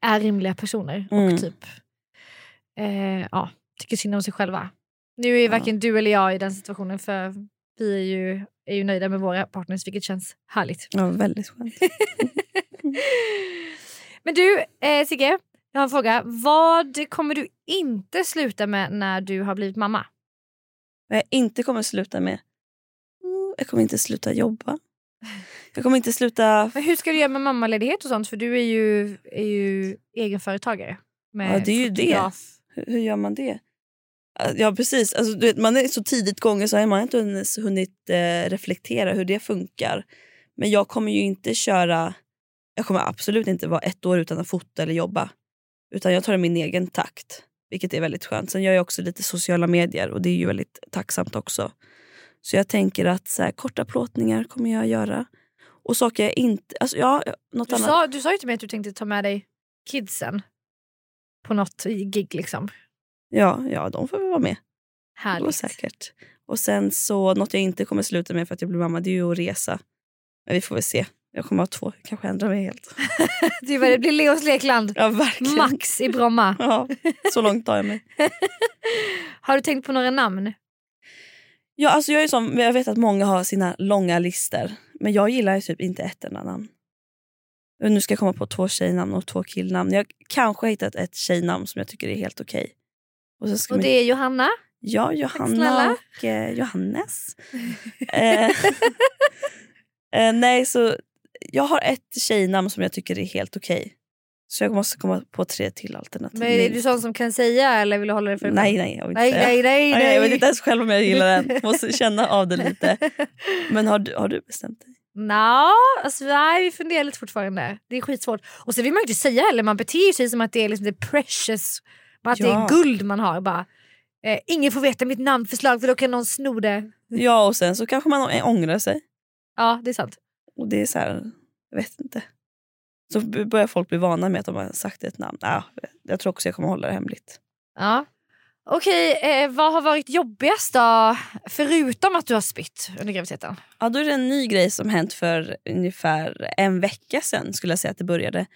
är rimliga personer. Mm. Och typ eh, ja, tycker synd om sig själva. Nu är varken du eller jag i den situationen för vi är ju, är ju nöjda med våra partners vilket känns härligt. Ja, väldigt skönt. <laughs> Men du eh, Sigge, jag har en fråga. Vad kommer du inte sluta med när du har blivit mamma? Vad jag inte kommer sluta med. Mm, Jag kommer inte sluta jobba. <laughs> Jag kommer inte sluta... Men hur ska du göra med mammaledighet och sånt? För du är ju, är ju egenföretagare. Med Ja, det är ju det. Hur, hur gör man det? Ja precis, alltså, du vet, man är så tidigt gången så har man inte ens hunnit eh, reflektera hur det funkar. Men jag kommer ju inte köra, jag kommer absolut inte vara ett år utan att fota eller jobba. Utan jag tar det i min egen takt. Vilket är väldigt skönt. Sen gör jag också lite sociala medier och det är ju väldigt tacksamt också. Så jag tänker att så här, korta plåtningar kommer jag göra. Och saker jag inte... Alltså, ja, något Du, annat. sa, du sa ju till mig att du tänkte ta med dig kidsen på något gig. liksom. Ja, ja, de får väl vara med. Härligt. säkert. Och sen så, något jag inte kommer sluta med för att jag blir mamma, det är ju att resa. Men vi får väl se. Jag kommer ha två, kanske ändra mig helt. Det, var, det blir Leos lekland. Ja, verkligen. Max i Bromma. <laughs> Ja, så långt tar jag mig. <laughs> Har du tänkt på några namn? Ja, alltså jag, är som, jag vet att många har sina långa listor. Men jag gillar ju typ inte ett enda namn. Och Nu ska jag komma på två tjejnamn och två killnamn. Jag kanske har hittat ett tjejnamn som jag tycker är helt okej. Och Och min- det är Johanna. Ja. Johanna och eh, Johannes. <laughs> eh, <laughs> eh, nej, så jag har ett tjejnamn som jag tycker är helt okej. Så jag måste komma på tre till alternativ. Men är du sån som kan säga eller vill du hålla det för dig Nej, nej, jag vill inte nej, nej, nej, Nej, Jag vet inte ens själv om jag gillar den. <laughs> Måste känna av det lite. Men har du, har du bestämt dig? Nå, alltså, nej, vi funderar lite fortfarande. Det är skitsvårt. Och så vill man ju inte säga heller, man beter sig som att det är liksom det precious, bara att det Ja. är guld man har. Bara. Eh, ingen får veta mitt namnförslag för då kan någon sno det. Ja, och sen så kanske man ångrar sig. Ja, det är sant. Och det är så här, jag vet inte. Så börjar folk bli vana med att de har sagt ett namn. Ja, jag tror också jag kommer hålla det hemligt. Ja. Okej, eh, vad har varit jobbigast då? Förutom att du har spytt under graviditeten. Ja, då är det en ny grej som hänt för ungefär en vecka sedan skulle jag säga att det började.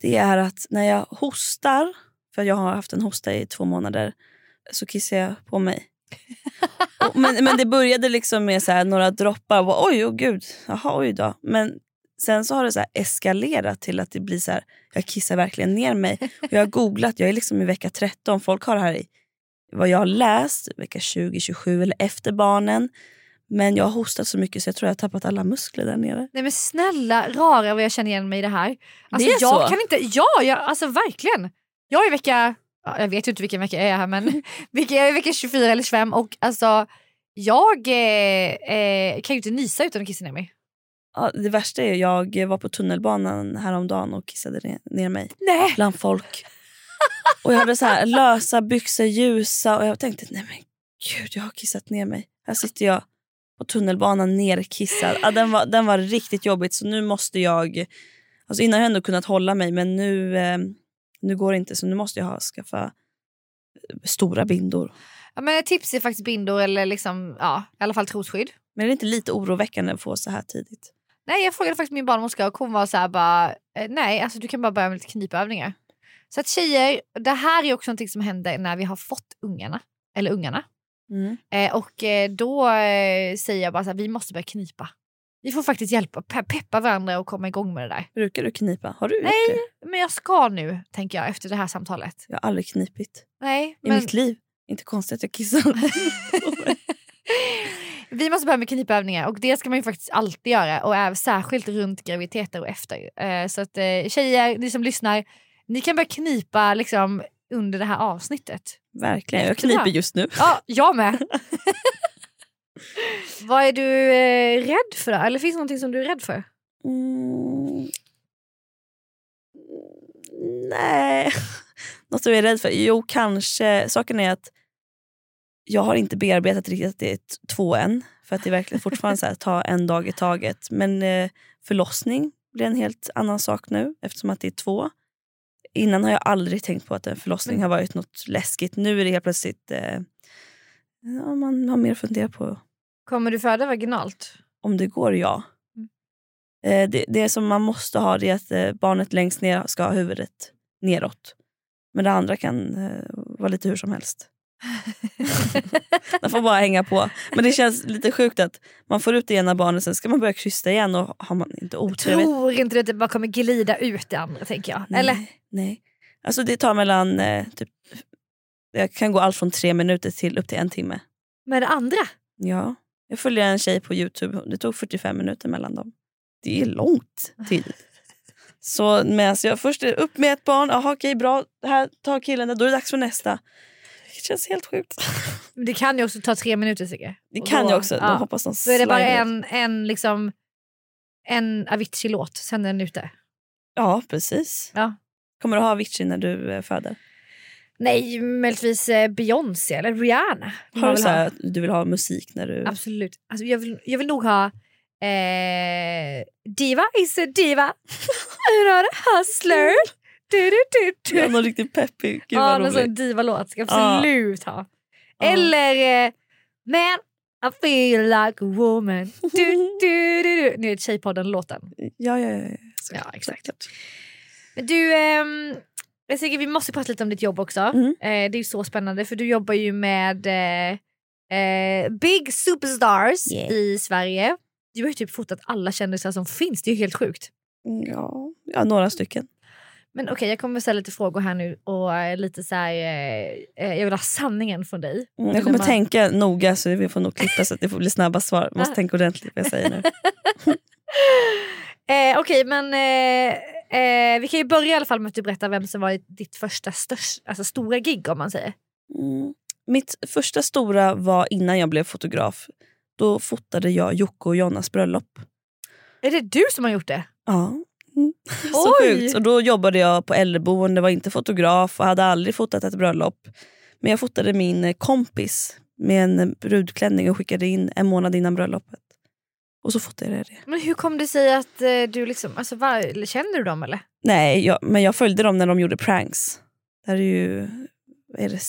Det är att när jag hostar, för jag har haft en hosta i två månader, så kissar jag på mig. Men, men det började liksom med så här, några droppar. Och, oj, oh, gud, jaha, oj då. Men sen så har det så eskalerat till att det blir så här, jag kissar verkligen ner mig. Och jag har googlat, jag är liksom i vecka 13. Folk har det här i vad jag har läst, vecka 20, 27 eller efter barnen. Men jag har hostat så mycket så jag tror jag har tappat alla muskler där nere. Nej men snälla rara vad jag känner igen mig i det här. Alltså, Det är jag så? kan inte, ja, jag, alltså verkligen. Jag är i vecka, ja, jag vet ju inte vilken vecka jag är här men <laughs> jag är i vecka 24 eller 25 och alltså jag eh, eh, kan ju inte nysa utan att kissa ner mig. Ja, det värsta är jag var på tunnelbanan häromdagen och kissade ner, mig Nej! bland folk. Och jag hade så här lösa byxor, ljusa och jag tänkte nej men gud jag har kissat ner mig. Här sitter jag på tunnelbanan nerkissad. Ja, den, var, den var riktigt jobbigt så nu måste jag, alltså innan har jag ändå kunnat hålla mig men nu, eh, nu går det inte så nu måste jag ha, skaffa stora bindor. Ja, men ett tips är faktiskt bindor eller liksom, ja, i alla fall trosskydd. Men är det inte lite oroväckande att få så här tidigt? Nej jag frågade faktiskt min barnmorska och hon var så här bara, eh, nej alltså du kan bara börja med lite knipövningar. Så att tjejer, det här är också något som händer när vi har fått ungarna. Eller ungarna. Mm. Eh, och eh, då eh, säger jag bara så här, vi måste börja knipa. Vi får faktiskt hjälpa, pe peppa varandra och komma igång med det där. Brukar du knipa? Har du Nej. Men jag ska nu, tänker jag, efter det här samtalet. Jag har aldrig knipit Nej, i men mitt liv. Inte konstigt att jag kissar. <laughs> <laughs> vi måste börja med knipövningar och det ska man ju faktiskt alltid göra och är särskilt runt graviditeter och efter. Eh, så att eh, tjejer, ni som lyssnar, ni kan börja knipa liksom under det här avsnittet. Verkligen. Jag kniper just nu. Ja, jag med. <laughs> <laughs> Vad är du eh, rädd för då? Eller finns det någonting som du är rädd för? Mm. Nej. <laughs> Något som jag är rädd för? Jo, kanske. Saken är att jag har inte bearbetat riktigt att det är t- två än. För att det är verkligen fortfarande så här, ta en dag i taget. Men eh, förlossning blir en helt annan sak nu eftersom att det är två. Innan har jag aldrig tänkt på att en förlossning Mm. har varit något läskigt. Nu är det helt plötsligt... Eh, ja, man har mer att fundera på Kommer du föda vaginalt? om det går, ja. Mm. Eh, det, det som man måste ha är att eh, barnet längst ner ska ha huvudet neråt. Men det andra kan eh, vara lite hur som helst. <laughs> Den får bara hänga på. Men det känns lite sjukt att man får ut det ena barnet sen ska man börja krysta igen och har man inte otur. jag Tror inte att det bara kommer glida ut det andra tänker jag? Nej, Eller? Nej. Alltså det tar mellan... Eh, typ, det kan gå allt från tre minuter till upp till en timme. Med det andra? Ja. Jag följer en tjej på Youtube. Det tog 45 minuter mellan dem. Det är långt till. <laughs> Så men alltså jag först är det upp med ett barn. Aha, okej, bra. Det här tar killen. Då är det dags för nästa. Det känns helt sjukt. <laughs> Det kan ju också ta tre minuter Sigge. Det kan då- jag också. ja. De hoppas de Då är det bara en, en, liksom, en Avicii-låt, sen är den ute. Ja, precis. Ja. Kommer du ha Avicii när du eh, föder? Nej, möjligtvis eh, Beyoncé eller Rihanna. Har du så här, du vill ha musik när du... Absolut. Alltså, jag, vill, jag vill nog ha eh, Diva is a diva. <laughs> Not a hustler. Du, du, du, du. Ja, någon riktigt peppig. Gud Ja, någon sån diva-låt ska jag Ja. absolut ha. Eller eh, Man, I feel like a woman. Du, du, du, du. Nu är det Tjejpodden-låten. Ja, ja, ja. Så- Ja, exakt. Men du, ehm, jag tycker vi måste prata lite om ditt jobb också. Mm. Eh, det är så spännande för du jobbar ju med eh, eh, big superstars Yeah. i Sverige. Du har ju typ fotat alla kändisar som finns, det är ju helt sjukt. Ja, ja, några stycken. Men okej, jag kommer ställa lite frågor här nu och eh, lite så här, eh, eh, jag vill ha sanningen från dig. Mm, jag kommer man- tänka noga så vi får nog klippa så att det får bli snabba svar. Jag <laughs> måste tänka ordentligt vad jag säger nu. <laughs> Eh, Okej men eh, eh, vi kan ju börja i alla fall med att du berättar vem som var ditt första störst, alltså stora gig om man säger. Mm. Mitt första stora var innan jag blev fotograf. Då fotade jag Jocke och Jonas bröllop. Är det du som har gjort det? Ja. Mm. <laughs> Så Oj! sjukt. Och då jobbade jag på äldreboende, var inte fotograf och hade aldrig fotat ett bröllop. Men jag fotade min eh, kompis med en brudklänning och skickade in en månad innan bröllopet. Och så fotade jag det. Men hur kom det sig att eh, du liksom, alltså var, känner du dem eller? Nej, jag, men jag följde dem när de gjorde pranks. Det här är ju är det,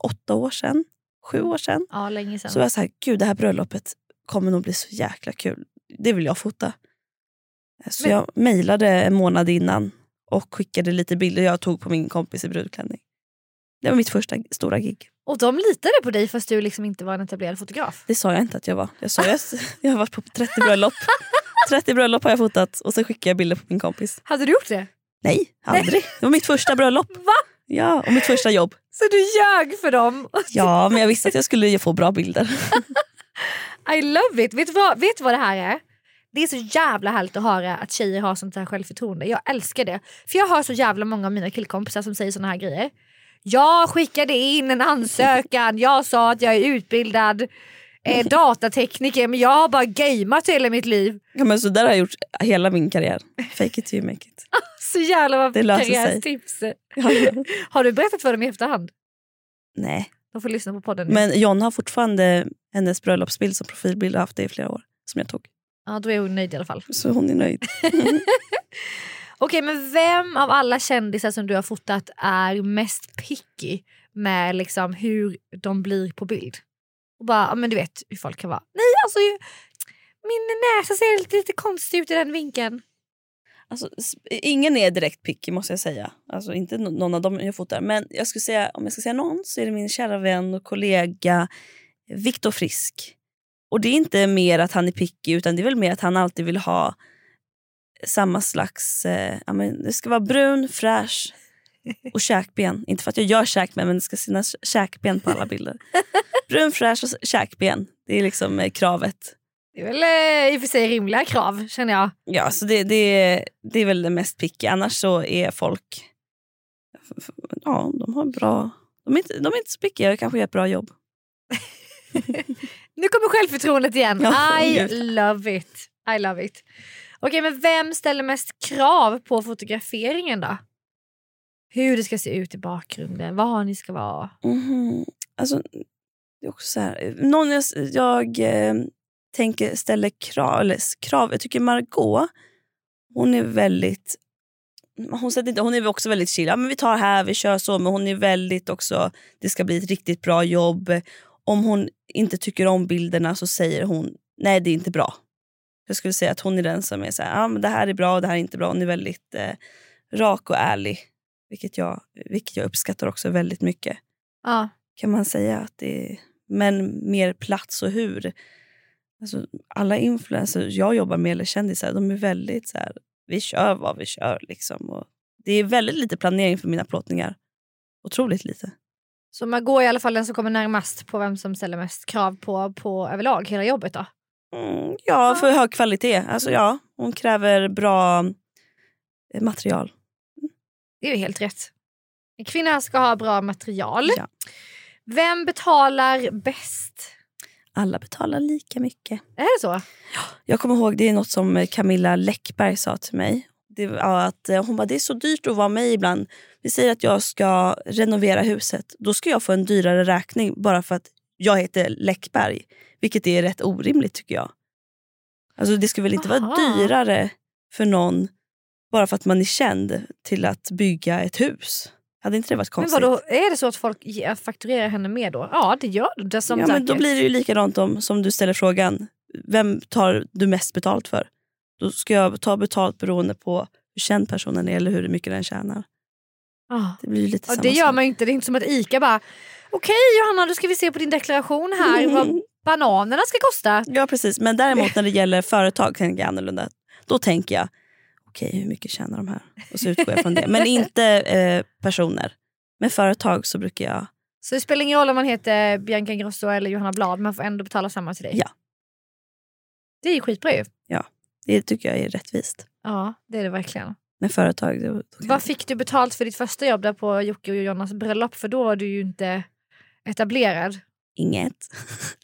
åtta år sedan, sju år sedan. Ja länge sedan. Så jag var så här, gud det här bröllopet kommer nog bli så jäkla kul. Det vill jag fota. Så Men- jag mejlade en månad innan och skickade lite bilder jag tog på min kompis i brudklänning. Det var mitt första stora gig. Och de litade på dig fast du liksom inte var en etablerad fotograf? Det sa jag inte att jag var. Jag sa jag, <laughs> jag har varit på 30 bröllop. <laughs> 30 bröllop har jag fotat och sen skickade jag bilder på min kompis. Hade du gjort det? Nej, aldrig. Det var mitt första bröllop. Va? Ja, och mitt första jobb. Så du ljög för dem? Ja, men jag visste att jag skulle få bra bilder. <laughs> I love it! Vet du, vad, vet vad det här är? Det är så jävla härligt att höra att tjejer har sånt här självförtroende. Jag älskar det. För jag har så jävla många av mina killkompisar som säger såna här grejer. Jag skickade in en ansökan, jag sa att jag är utbildad eh, <laughs> datatekniker men jag har bara gameat hela mitt liv. Ja, men så där har jag gjort hela min karriär. Fake it till you make it. <laughs> Så jävla vad karriärstips. <laughs> Har du berättat för dem i efterhand? Nej, De får lyssna på podden nu. men John har fortfarande hennes bröllopsbild som profilbild och haft det i flera år. Som jag tog. Ja, då är hon nöjd i alla fall. Så hon är nöjd. <laughs> Okej, men vem av alla kändisar som du har fotat är mest picky med liksom hur de blir på bild? Och bara, men du vet hur folk kan vara. Nej, alltså min näsa ser lite, lite konstig ut i den vinkeln. Alltså, ingen är direkt picky måste jag säga. Alltså, inte nå- någon av dem jag fotar. Men jag skulle säga, om jag ska säga någon så är det min kära vän och kollega Viktor Frisk. Och det är inte mer att han är picky utan det är väl mer att han alltid vill ha samma slags... Eh, ja, men det ska vara brun, fräsch och käkben. Inte för att jag gör käkben men det ska synas käkben på alla bilder. <laughs> Brun, fräsch och käkben. Det är liksom eh, kravet. Det är väl eh, i och för sig rimliga krav känner jag. Ja, så det, det, det är väl det mest picky. Annars så är folk... Ja, de har bra... De är inte, de är inte så pickiga och kanske gör ett bra jobb. <laughs> Nu kommer självförtroendet igen. I love it. I love it. Okej, men vem ställer mest krav på fotograferingen då? Hur det ska se ut i bakgrunden, var ni ska vara. Mhm. Alltså, det är också så här, någon jag, jag eh, tänker ställer krav, eller krav. Jag tycker Margot, hon är väldigt... Hon, sätter inte, hon är också väldigt chill. Ja, men vi tar här, vi kör så. Men hon är väldigt också... Det ska bli ett riktigt bra jobb. Om hon inte tycker om bilderna så säger hon nej, det är inte bra. Jag skulle säga att hon är den som är så här, ja, men det här är bra och det här är inte bra. Hon är väldigt eh, rak och ärlig. Vilket jag, vilket jag uppskattar också väldigt mycket Ja. kan man säga att det är, men mer plats och hur. Alltså, alla influencers jag jobbar med eller kändisar, de är väldigt så här, vi kör vad vi kör liksom. Och det är väldigt lite planering för mina plåtningar. Otroligt lite. Så Margot är i alla fall den som kommer närmast på vem som ställer mest krav på, på överlag hela jobbet då. Mm, ja, för hög kvalitet. Alltså ja, hon kräver bra eh, material. Det är ju helt rätt. En kvinna ska ha bra material. Ja. Vem betalar bäst? Alla betalar lika mycket. Är det så? Jag kommer ihåg, det är något som Camilla Läckberg sa till mig. Det var att eh, hon bara, det är så dyrt att vara med ibland. Vi säger att jag ska renovera huset. Då ska jag få en dyrare räkning bara för att jag heter Läckberg. Vilket är rätt orimligt tycker jag. Alltså Det ska väl inte vara Aha. dyrare för någon bara för att man är känd till att bygga ett hus. Hade inte det varit Men konstigt? vadå, är det så att folk fakturerar henne med då? Ja det gör de. Som ja, men då blir det ju likadant om, som du ställer frågan. Vem tar du mest betalt för? Då ska jag ta betalt beroende på hur känd personen är eller hur mycket den tjänar. Ja. Det blir lite Ja, samma det gör sak. man ju inte. Det är inte som att ICA bara okej Johanna då ska vi se på din deklaration här vad <laughs> bananerna ska kosta. Ja precis, men däremot när det gäller företag tänker jag annorlunda. Då tänker jag, okej hur mycket tjänar de här? Och så utgår jag från det. Men inte eh, personer. Med företag så brukar jag, Så det spelar ingen roll om man heter Bianca Ingrosso eller Johanna Blad, man får ändå betala samma till dig. Ja. Det är ju skitbra ju. Det tycker jag är rättvist. Ja, det är det verkligen. Med företag. Då, då Vad fick du betalt för ditt första jobb där på Jocke och Jonas bröllop? För då var du ju inte etablerad. Inget.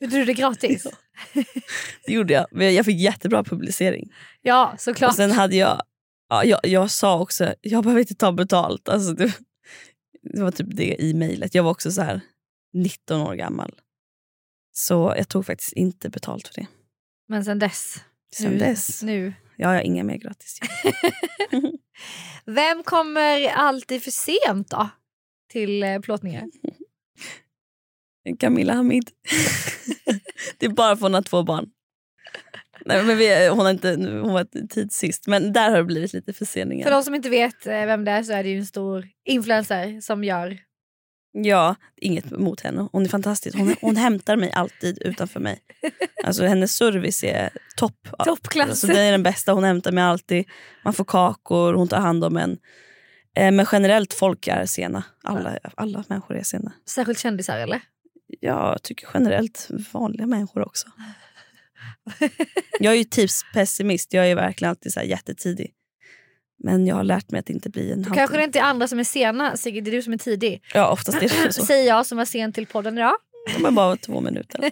Gjorde du det gratis? <laughs> Ja. Det gjorde jag. Men jag fick jättebra publicering. Ja, såklart. Och sen hade jag, ja, jag, jag sa också, jag behöver inte ta betalt. Alltså det, det var typ det i mejlet. Jag var också så här 19 år gammal. Så jag tog faktiskt inte betalt för det. Men sen dess? Sen nu, dess, Nu. jag har inga mer gratis. <laughs> Vem kommer alltid för sent då? Till eh, plåtningar? <laughs> Camilla Hamid. <laughs> det är bara för hon har två barn. Nej, men vi, hon, har inte, hon var tid sist, men där har det blivit lite förseningar. För de som inte vet eh, vem det är så är det en stor influencer som gör... Ja, inget mot henne. Hon är fantastisk. Hon, hon hämtar mig alltid utanför mig. Alltså Hennes service är topp. Toppklass. Alltså, det är den bästa. Hon hämtar mig alltid. Man får kakor, hon tar hand om en. Eh, Men generellt, folk är sena. Alla, alla människor är sena. Särskilt kändisar eller? Jag tycker generellt vanliga människor också. <laughs> Jag är ju tipspessimist. Jag är verkligen alltid så jättetidig. Men jag har lärt mig att inte bli en Då kanske det inte är andra som är sena Sigge, det är du som är tidig. Ja, oftast är det så. <laughs> Säger jag som var sen till podden idag. De är bara två minuter. <laughs>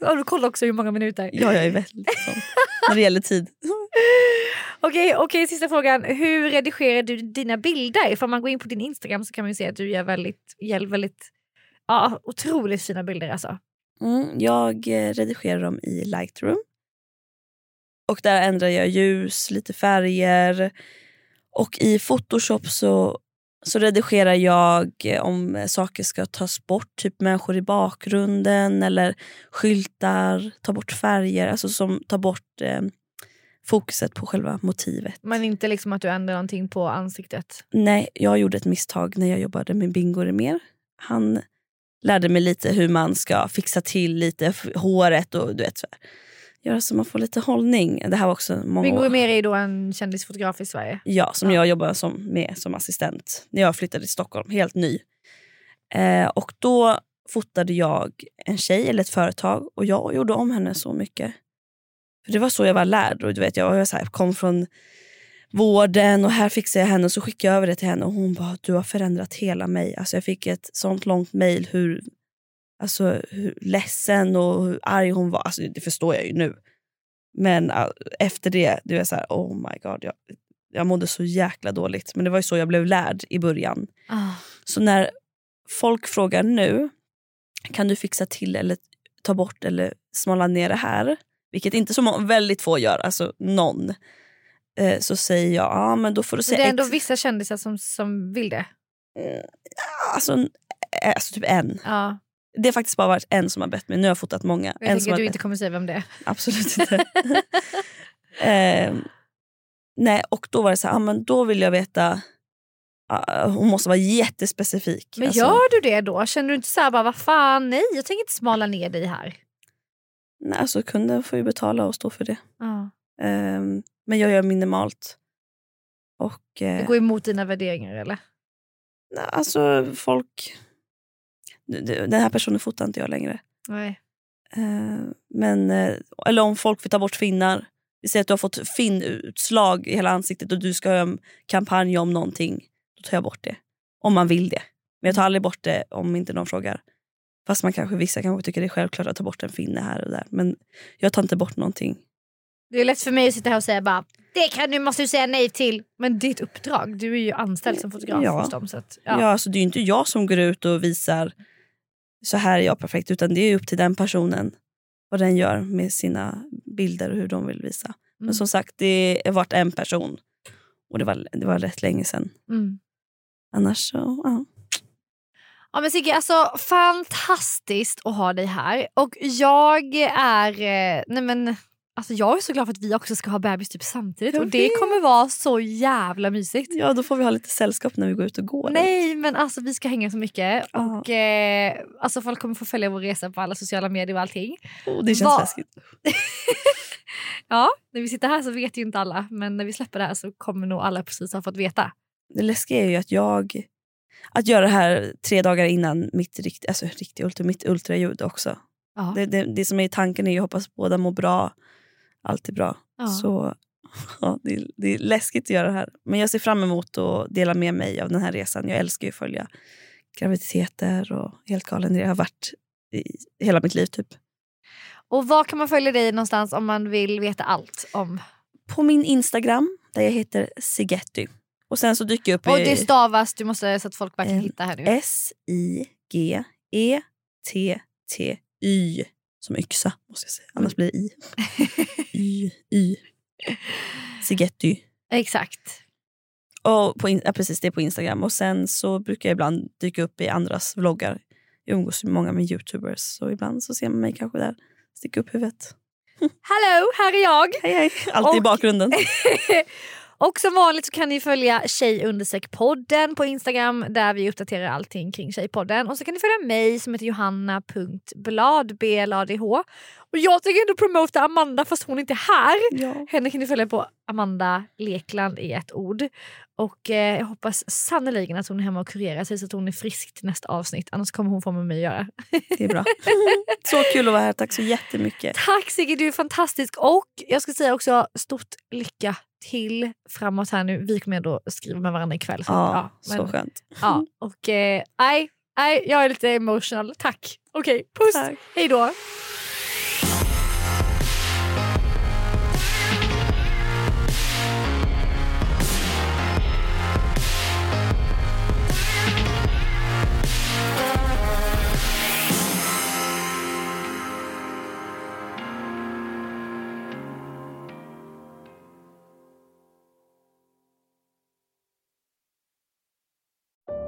Och du kollar också hur många minuter. Ja, jag är väldigt sån. När det gäller tid. <laughs> Okej, okej, sista frågan. Hur redigerar du dina bilder? För om man går in på din Instagram så kan man se att du gör väldigt, gör väldigt ja, otroligt fina bilder. Alltså. Mm, jag eh, redigerar dem i Lightroom. Och där ändrar jag ljus, lite färger. Och i Photoshop så, så redigerar jag eh, om saker ska tas bort. Typ människor i bakgrunden eller skyltar. Ta bort färger. Alltså som tar bort eh, fokuset på själva motivet. Men inte liksom att du ändrar någonting på ansiktet. Nej, jag gjorde ett misstag när jag jobbade med Bingo Rimér. Han lärde mig lite hur man ska fixa till lite håret och du vet så här. Göra så man får lite hållning. Det här var också många Bingo år. Rimér är då en kändisfotograf i Sverige. Ja, som Ja. jag jobbar som, med som assistent när jag flyttade till Stockholm, helt ny. Eh, och då fotade jag en tjej eller ett företag och jag gjorde om henne så mycket. För Det var så jag var lärd. Och du vet, jag var så här, kom från vården och här fixade jag henne och så skickade jag över det till henne och hon bara du har förändrat hela mig. Alltså jag fick ett sånt långt mejl hur, alltså, hur ledsen och hur arg hon var. Alltså, det förstår jag ju nu. Men uh, efter det, du är så här, oh my god. Jag, jag mådde så jäkla dåligt. Men det var ju så jag blev lärd i början. Ah. Så när folk frågar nu, kan du fixa till eller ta bort eller smala ner det här? Vilket inte så väldigt få gör, alltså någon. Eh, så säger jag, ja men då får du säga det är ändå vissa kändisar som, som vill det. Eh, alltså, eh, alltså typ en. Ja. Det har faktiskt bara varit en som har bett mig. Nu har jag fotat många. Jag en tänker som du inte kommer säga vem det är. <laughs> Absolut inte. <laughs> Ehm, nej, och då var det så här, ah, men då vill jag veta, ah, hon måste vara jättespecifik. Men Alltså, gör du det då? Känner du inte så här bara, vad fan nej jag tänker inte smala ner dig här. nej, alltså kunden får ju betala och stå för det. Ja. Ehm, men jag gör minimalt. Och, eh, Det går emot dina värderingar eller? nej, alltså folk, den här personen fotar inte jag längre. Nej. Ehm, men, eh, eller om folk vill ta bort finnar. Vi säger att du har fått finnutslag i hela ansiktet och du ska ha en kampanj om någonting. Då tar jag bort det. Om man vill det. Men jag tar aldrig bort det om inte någon frågar. Fast man kanske, vissa kanske tycker det är självklart att ta bort en finne här och där. Men jag tar inte bort någonting. Det är lätt för mig att sitta här och säga bara det kan du, måste du säga nej till. Men det är ett uppdrag. Du är ju anställd som fotograf Ja. hos dem. Så att, Ja. ja. alltså det är ju inte jag som går ut och visar så här är jag perfekt. Utan det är upp till den personen. Vad den gör med sina bilder och hur de vill visa. Men Mm. som sagt, det har varit en person. Och det var, det var rätt länge sedan. Mm. Annars så, ja. Ja men Sigge, alltså fantastiskt att ha dig här. Och jag är, eh, nej men, alltså jag är så glad för att vi också ska ha bebis typ samtidigt. Jag och det vet. kommer vara så jävla mysigt. ja, då får vi ha lite sällskap när vi går ut och går. Nej men alltså vi ska hänga så mycket. Ja. Och eh, alltså folk kommer få följa vår resa på alla sociala medier och allting. Oh, det känns Vad- läskigt. <laughs> Ja, när vi sitter här så vet ju inte alla. Men när vi släpper det här så kommer nog alla precis ha fått veta. Det läskiga är ju att jag... Att göra det här tre dagar innan mitt, rikt, alltså, riktiga ultra, mitt ultraljud också. Ja. Det, det, det som är i tanken är att hoppas båda mår bra. Allt är bra. Ja. Så <laughs> Ja, det, är, det är läskigt att göra det här. Men jag ser fram emot att dela med mig av den här resan. Jag älskar att följa graviditeter och helt galen. Det har varit i hela mitt liv typ. Och var kan man följa dig någonstans om man vill veta allt om? På min Instagram där jag heter Sigetty. Och sen så dyker upp Och det stavas, du måste så att folk verkligen hittar här nu. S-I-G-E-T-T-Y. Som yxa måste jag säga. Annars blir det i. <laughs> Y. Y. Sigetty. Exakt. Och på ja, precis, det är på Instagram. Och sen så brukar jag ibland dyka upp i andras vloggar. Jag umgås med många med youtubers. Så ibland så ser man mig kanske där. Sticka upp huvudet. Hallå, här är jag. Hej hej. Alltid i Och- bakgrunden. <laughs> Och som vanligt så kan ni följa tjej podden på Instagram där vi uppdaterar allting kring Tjejpodden. Och så kan ni följa mig som heter johanna.blad, B-L-A-D-H. Och jag tänker ändå promota Amanda fast hon inte är här. Ja. Henne kan ni följa på Amanda Lekland i ett ord. Och eh, jag hoppas sannoliken att hon är hemma och kurerar sig så att hon är frisk till nästa avsnitt. Annars kommer hon få med mig att göra. Det är bra. <laughs> så kul att vara här. Tack så jättemycket. Tack Sigge, du är fantastisk. Och jag ska säga också stort lycka till framåt här nu. Vi kommer ändå skriva med varandra ikväll. Så, Ja, men- så skönt. Ja, och eh, nej, nej, jag är lite emotional. Tack. Okej, puss. Tack. Hej då.